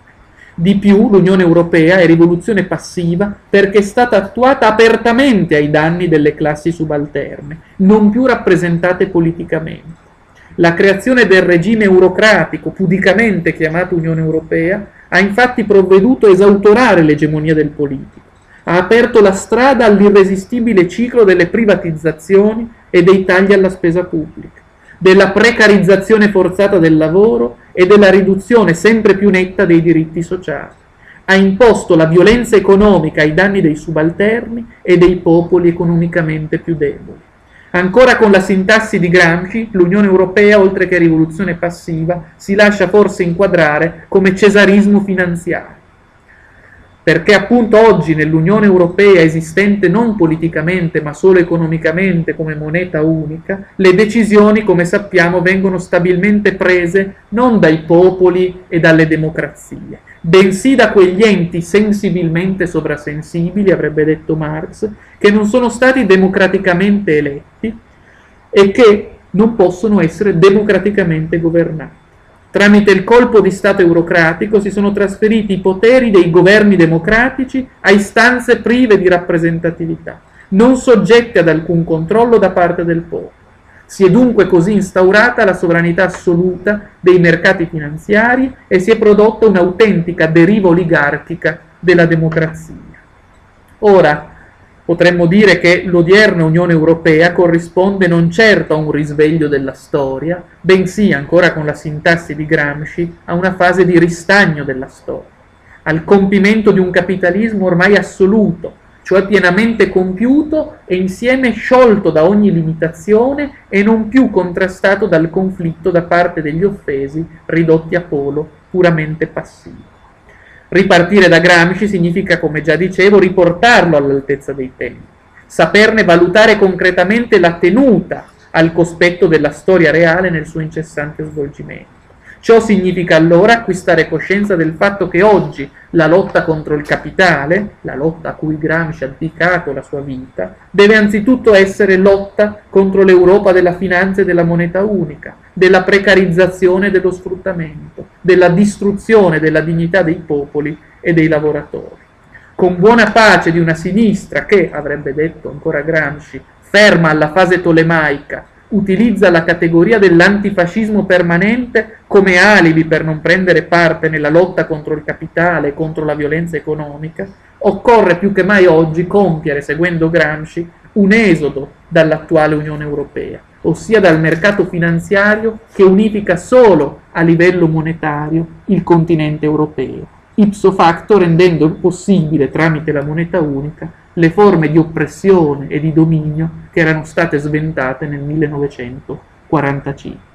Di più, l'Unione Europea è rivoluzione passiva perché è stata attuata apertamente ai danni delle classi subalterne, non più rappresentate politicamente. La creazione del regime eurocratico, pudicamente chiamato Unione Europea, ha infatti provveduto a esautorare l'egemonia del politico, ha aperto la strada all'irresistibile ciclo delle privatizzazioni e dei tagli alla spesa pubblica, della precarizzazione forzata del lavoro e della riduzione sempre più netta dei diritti sociali. Ha imposto la violenza economica ai danni dei subalterni e dei popoli economicamente più deboli. Ancora con la sintassi di Gramsci, l'Unione Europea, oltre che rivoluzione passiva, si lascia forse inquadrare come cesarismo finanziario. Perché appunto oggi nell'Unione Europea esistente non politicamente ma solo economicamente come moneta unica, le decisioni, come sappiamo, vengono stabilmente prese non dai popoli e dalle democrazie, bensì da quegli enti sensibilmente sovrasensibili, avrebbe detto Marx, che non sono stati democraticamente eletti e che non possono essere democraticamente governati. Tramite il colpo di Stato eurocratico si sono trasferiti i poteri dei governi democratici a istanze prive di rappresentatività, non soggette ad alcun controllo da parte del popolo. Si è dunque così instaurata la sovranità assoluta dei mercati finanziari e si è prodotta un'autentica deriva oligarchica della democrazia. Ora, potremmo dire che l'odierna Unione Europea corrisponde non certo a un risveglio della storia, bensì, ancora con la sintassi di Gramsci, a una fase di ristagno della storia, al compimento di un capitalismo ormai assoluto, cioè pienamente compiuto e insieme sciolto da ogni limitazione e non più contrastato dal conflitto da parte degli offesi ridotti a polo puramente passivo. Ripartire da Gramsci significa, come già dicevo, riportarlo all'altezza dei tempi, saperne valutare concretamente la tenuta al cospetto della storia reale nel suo incessante svolgimento. Ciò significa allora acquistare coscienza del fatto che oggi, la lotta contro il capitale, la lotta a cui Gramsci ha dedicato la sua vita, deve anzitutto essere lotta contro l'Europa della finanza e della moneta unica, della precarizzazione e dello sfruttamento, della distruzione della dignità dei popoli e dei lavoratori. Con buona pace di una sinistra che, avrebbe detto ancora Gramsci, ferma alla fase tolemaica, utilizza la categoria dell'antifascismo permanente come alibi per non prendere parte nella lotta contro il capitale e contro la violenza economica, occorre più che mai oggi compiere, seguendo Gramsci, un esodo dall'attuale Unione Europea, ossia dal mercato finanziario che unifica solo a livello monetario il continente europeo, ipso facto rendendo possibile, tramite la moneta unica, le forme di oppressione e di dominio che erano state sventate nel 1945.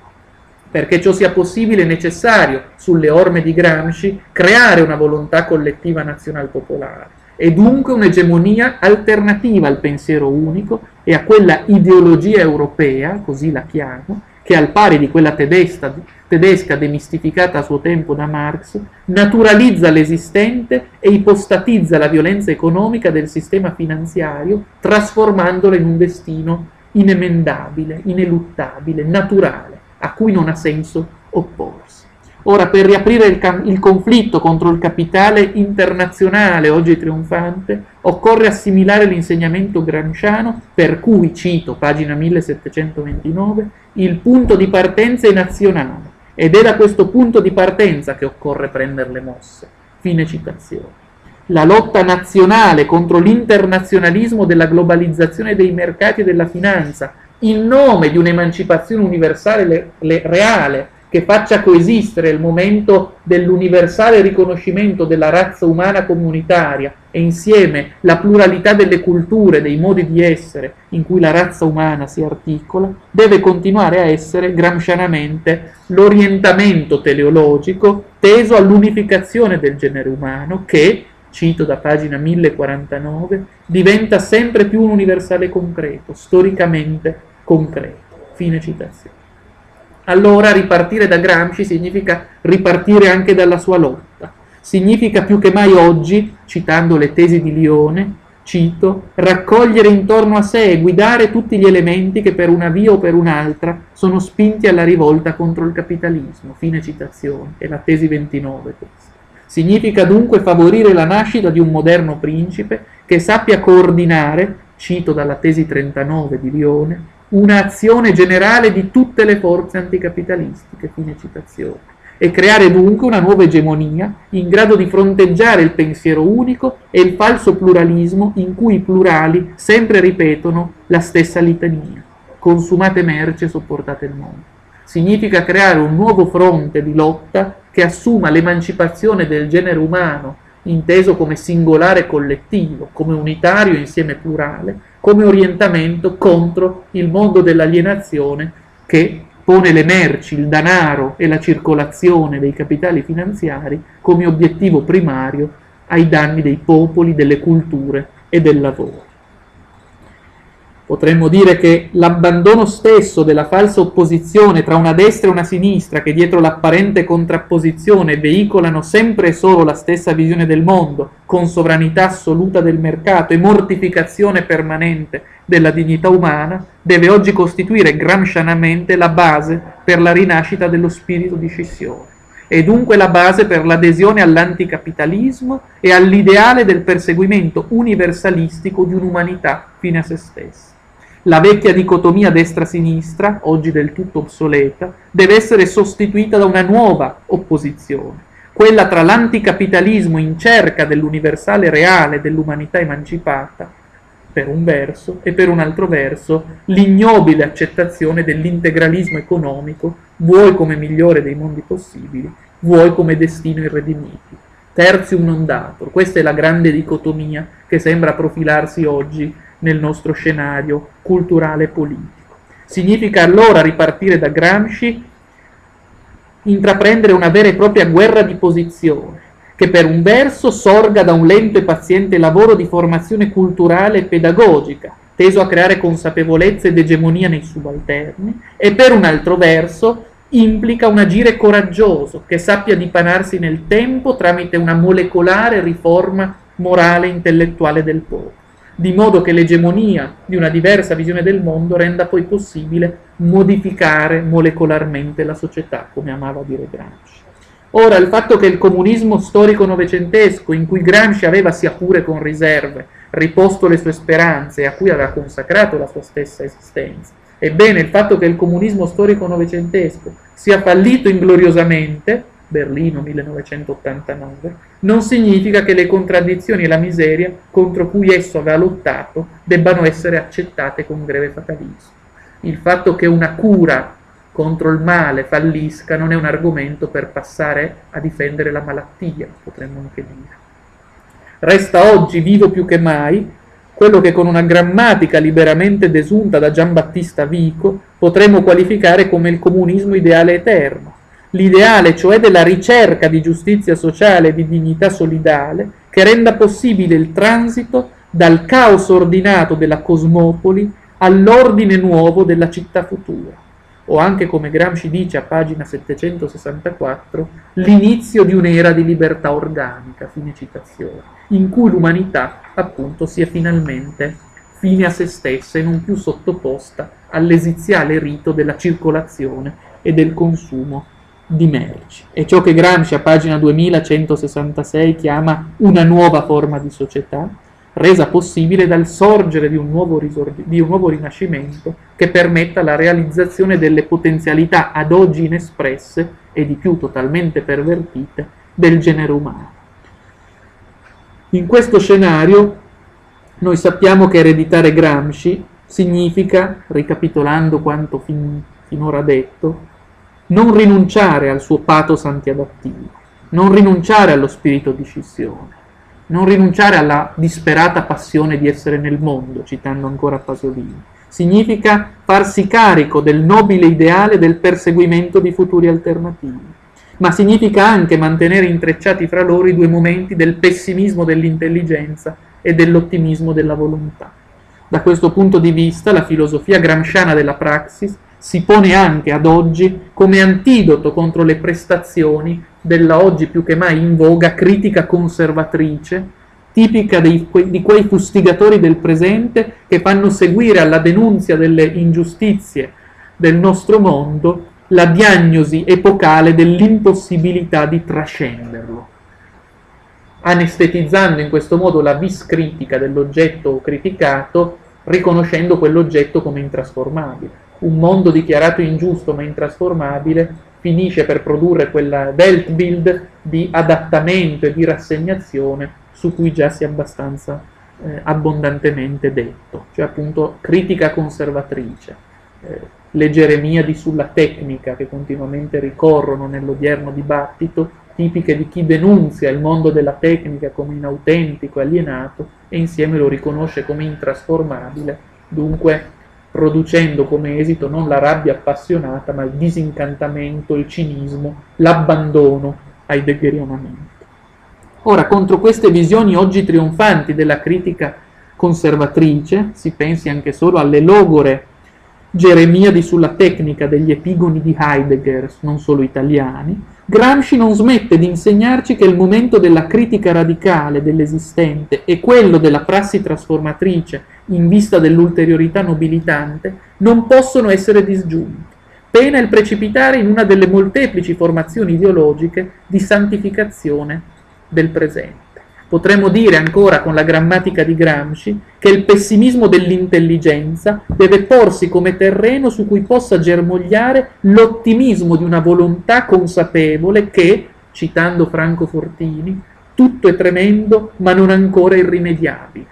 Perché ciò sia possibile è necessario, sulle orme di Gramsci, creare una volontà collettiva nazional popolare e dunque un'egemonia alternativa al pensiero unico e a quella ideologia europea, così la chiamo, che al pari di quella tedesca, tedesca demistificata a suo tempo da Marx, naturalizza l'esistente e ipostatizza la violenza economica del sistema finanziario, trasformandolo in un destino inemendabile, ineluttabile, naturale, a cui non ha senso opporsi. Ora, per riaprire il, il, conflitto contro il capitale internazionale oggi trionfante, occorre assimilare l'insegnamento gramsciano per cui, cito pagina 1729, il punto di partenza è nazionale ed è da questo punto di partenza che occorre prendere le mosse. Fine citazione. La lotta nazionale contro l'internazionalismo della globalizzazione dei mercati e della finanza, in nome di un'emancipazione universale le, le, reale che faccia coesistere il momento dell'universale riconoscimento della razza umana comunitaria e insieme la pluralità delle culture, dei modi di essere in cui la razza umana si articola, deve continuare a essere gramscianamente l'orientamento teleologico teso all'unificazione del genere umano che, cito da pagina 1049, diventa sempre più un universale concreto, storicamente concreto. Fine citazione. Allora ripartire da Gramsci significa ripartire anche dalla sua lotta. Significa più che mai oggi, citando le tesi di Lione, cito, raccogliere intorno a sé e guidare tutti gli elementi che per una via o per un'altra sono spinti alla rivolta contro il capitalismo. Fine citazione, è la tesi 29 questa. Significa dunque favorire la nascita di un moderno principe che sappia coordinare, cito dalla tesi 39 di Lione, un'azione generale di tutte le forze anticapitalistiche, fine citazione, e creare dunque una nuova egemonia in grado di fronteggiare il pensiero unico e il falso pluralismo in cui i plurali sempre ripetono la stessa litania, consumate merce, sopportate il mondo. Significa creare un nuovo fronte di lotta che assuma l'emancipazione del genere umano inteso come singolare collettivo, come unitario insieme plurale, come orientamento contro il mondo dell'alienazione che pone le merci, il denaro e la circolazione dei capitali finanziari come obiettivo primario ai danni dei popoli, delle culture e del lavoro. Potremmo dire che l'abbandono stesso della falsa opposizione tra una destra e una sinistra, che dietro l'apparente contrapposizione veicolano sempre e solo la stessa visione del mondo, con sovranità assoluta del mercato e mortificazione permanente della dignità umana, deve oggi costituire gramscianamente la base per la rinascita dello spirito di scissione e dunque la base per l'adesione all'anticapitalismo e all'ideale del perseguimento universalistico di un'umanità fine a se stessa. La vecchia dicotomia destra-sinistra, oggi del tutto obsoleta, deve essere sostituita da una nuova opposizione, quella tra l'anticapitalismo in cerca dell'universale reale dell'umanità emancipata, per un verso, e per un altro verso l'ignobile accettazione dell'integralismo economico, vuoi come migliore dei mondi possibili, vuoi come destino irredimibile. Terzium non datur, questa è la grande dicotomia che sembra profilarsi oggi nel nostro scenario culturale e politico. Significa allora ripartire da Gramsci, intraprendere una vera e propria guerra di posizione, che per un verso sorga da un lento e paziente lavoro di formazione culturale e pedagogica, teso a creare consapevolezza ed egemonia nei subalterni, e per un altro verso implica un agire coraggioso che sappia dipanarsi nel tempo tramite una molecolare riforma morale e intellettuale del popolo, di modo che l'egemonia di una diversa visione del mondo renda poi possibile modificare molecolarmente la società, come amava dire Gramsci. Ora, il fatto che il comunismo storico novecentesco, in cui Gramsci aveva sia pure con riserve riposto le sue speranze e a cui aveva consacrato la sua stessa esistenza, ebbene il fatto che il comunismo storico novecentesco sia fallito ingloriosamente, Berlino 1989, non significa che le contraddizioni e la miseria contro cui esso aveva lottato debbano essere accettate con breve fatalismo. Il fatto che una cura contro il male fallisca non è un argomento per passare a difendere la malattia, potremmo anche dire. Resta oggi vivo più che mai quello che con una grammatica liberamente desunta da Giambattista Vico potremmo qualificare come il comunismo ideale eterno, l'ideale cioè della ricerca di giustizia sociale e di dignità solidale che renda possibile il transito dal caos ordinato della cosmopoli all'ordine nuovo della città futura. O anche come Gramsci dice a pagina 764, l'inizio di un'era di libertà organica, fine citazione, in cui l'umanità appunto sia finalmente fine a se stessa e non più sottoposta all'esiziale rito della circolazione e del consumo di merci. È ciò che Gramsci a pagina 2166 chiama una nuova forma di società, resa possibile dal sorgere di un, nuovo di un nuovo rinascimento che permetta la realizzazione delle potenzialità ad oggi inespresse e di più totalmente pervertite del genere umano. In questo scenario noi sappiamo che ereditare Gramsci significa, ricapitolando quanto fin, finora detto, non rinunciare al suo pathos antiadattivo, non rinunciare allo spirito di scissione, non rinunciare alla disperata passione di essere nel mondo, citando ancora Pasolini. Significa farsi carico del nobile ideale del perseguimento di futuri alternativi, ma significa anche mantenere intrecciati fra loro i due momenti del pessimismo dell'intelligenza e dell'ottimismo della volontà. Da questo punto di vista la filosofia gramsciana della praxis si pone anche ad oggi come antidoto contro le prestazioni della oggi più che mai in voga critica conservatrice, tipica dei, di quei fustigatori del presente che fanno seguire alla denunzia delle ingiustizie del nostro mondo la diagnosi epocale dell'impossibilità di trascenderlo, anestetizzando in questo modo la vis critica dell'oggetto criticato, riconoscendo quell'oggetto come intrasformabile. Un mondo dichiarato ingiusto ma intrasformabile finisce per produrre quella Weltbild di adattamento e di rassegnazione su cui già si è abbastanza eh, abbondantemente detto, cioè appunto critica conservatrice, eh, le Geremiadi sulla tecnica che continuamente ricorrono nell'odierno dibattito, tipiche di chi denunzia il mondo della tecnica come inautentico, alienato e insieme lo riconosce come intrasformabile, dunque producendo come esito non la rabbia appassionata, ma il disincantamento, il cinismo, l'abbandono ai degrionamenti. Ora, contro queste visioni oggi trionfanti della critica conservatrice, si pensi anche solo alle logore Geremiadi sulla tecnica degli epigoni di Heidegger, non solo italiani, Gramsci non smette di insegnarci che il momento della critica radicale dell'esistente e quello della prassi trasformatrice in vista dell'ulteriorità nobilitante non possono essere disgiunti, pena il precipitare in una delle molteplici formazioni ideologiche di santificazione del presente. Potremmo dire ancora con la grammatica di Gramsci che il pessimismo dell'intelligenza deve porsi come terreno su cui possa germogliare l'ottimismo di una volontà consapevole che, citando Franco Fortini, tutto è tremendo ma non ancora irrimediabile.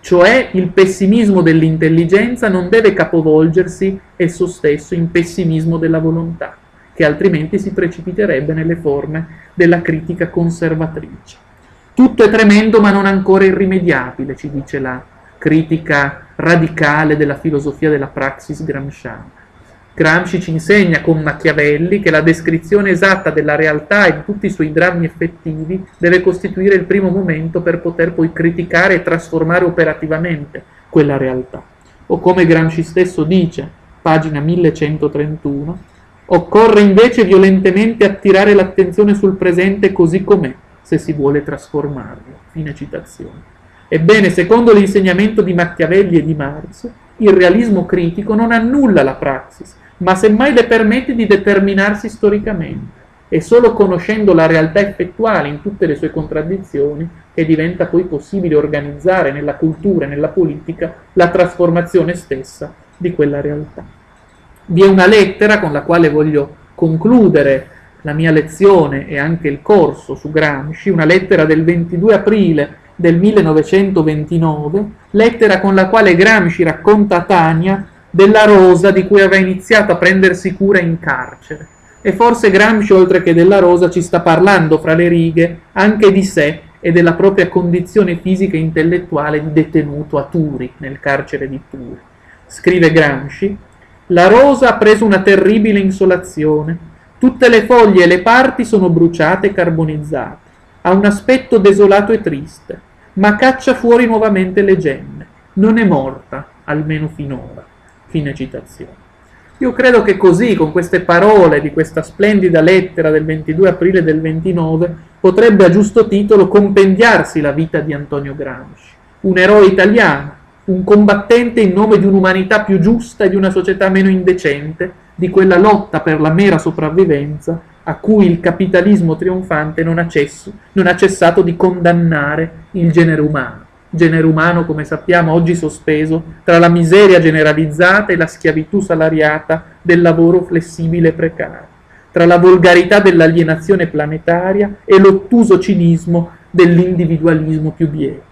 Cioè il pessimismo dell'intelligenza non deve capovolgersi esso stesso in pessimismo della volontà, che altrimenti si precipiterebbe nelle forme della critica conservatrice. Tutto è tremendo ma non ancora irrimediabile, ci dice la critica radicale della filosofia della praxis gramsciana. Gramsci ci insegna con Machiavelli che la descrizione esatta della realtà e di tutti i suoi drammi effettivi deve costituire il primo momento per poter poi criticare e trasformare operativamente quella realtà. O come Gramsci stesso dice, pagina 1131, Occorre invece violentemente attirare l'attenzione sul presente così com'è, se si vuole trasformarlo. Fine citazione. Ebbene, secondo l'insegnamento di Machiavelli e di Marx, il realismo critico non annulla la praxis, ma semmai le permette di determinarsi storicamente. È solo conoscendo la realtà effettuale in tutte le sue contraddizioni che diventa poi possibile organizzare nella cultura e nella politica la trasformazione stessa di quella realtà. Vi è una lettera con la quale voglio concludere la mia lezione e anche il corso su Gramsci, una lettera del 22 aprile del 1929, lettera con la quale Gramsci racconta a Tania della rosa di cui aveva iniziato a prendersi cura in carcere. E forse Gramsci, oltre che della rosa, ci sta parlando fra le righe anche di sé e della propria condizione fisica e intellettuale di detenuto a Turi, nel carcere di Turi. Scrive Gramsci, la rosa ha preso una terribile insolazione, tutte le foglie e le parti sono bruciate e carbonizzate, ha un aspetto desolato e triste, ma caccia fuori nuovamente le gemme, non è morta, almeno finora. Fine citazione. Io credo che così, con queste parole di questa splendida lettera del 22 aprile del 29, potrebbe a giusto titolo compendiarsi la vita di Antonio Gramsci, un eroe italiano, un combattente in nome di un'umanità più giusta e di una società meno indecente, di quella lotta per la mera sopravvivenza a cui il capitalismo trionfante non ha, cesso, non ha cessato di condannare il genere umano genere umano, come sappiamo, oggi sospeso tra la miseria generalizzata e la schiavitù salariata del lavoro flessibile e precario, tra la volgarità dell'alienazione planetaria e l'ottuso cinismo dell'individualismo più bieco.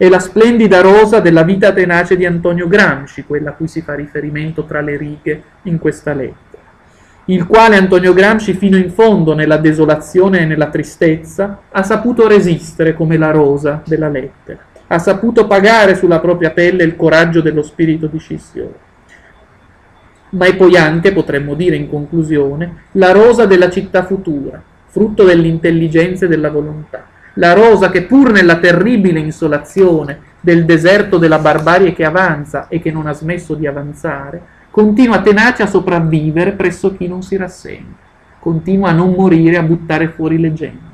È la splendida rosa della vita tenace di Antonio Gramsci, quella a cui si fa riferimento tra le righe in questa lettera il quale Antonio Gramsci fino in fondo nella desolazione e nella tristezza ha saputo resistere come la rosa della lettera ha saputo pagare sulla propria pelle il coraggio dello spirito di scissione. Ma è poi anche, potremmo dire in conclusione, la rosa della città futura, frutto dell'intelligenza e della volontà. La rosa che pur nella terribile insolazione del deserto della barbarie che avanza e che non ha smesso di avanzare, continua tenace a sopravvivere presso chi non si rassegna, continua a non morire, a buttare fuori le gemme.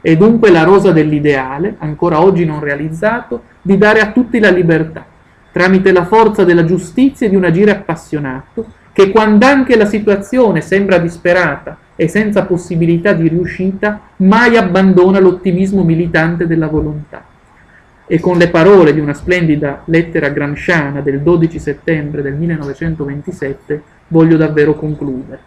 È dunque la rosa dell'ideale, ancora oggi non realizzato, di dare a tutti la libertà, tramite la forza della giustizia e di un agire appassionato, che quando anche la situazione sembra disperata e senza possibilità di riuscita, mai abbandona l'ottimismo militante della volontà. E con le parole di una splendida lettera gramsciana del 12 settembre del 1927 voglio davvero concludere.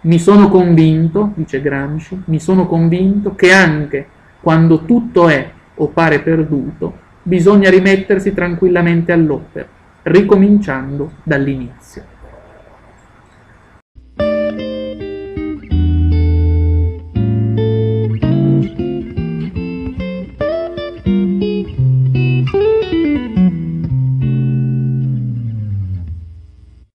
Mi sono convinto, dice Gramsci, mi sono convinto che anche quando tutto è o pare perduto, bisogna rimettersi tranquillamente all'opera, ricominciando dall'inizio.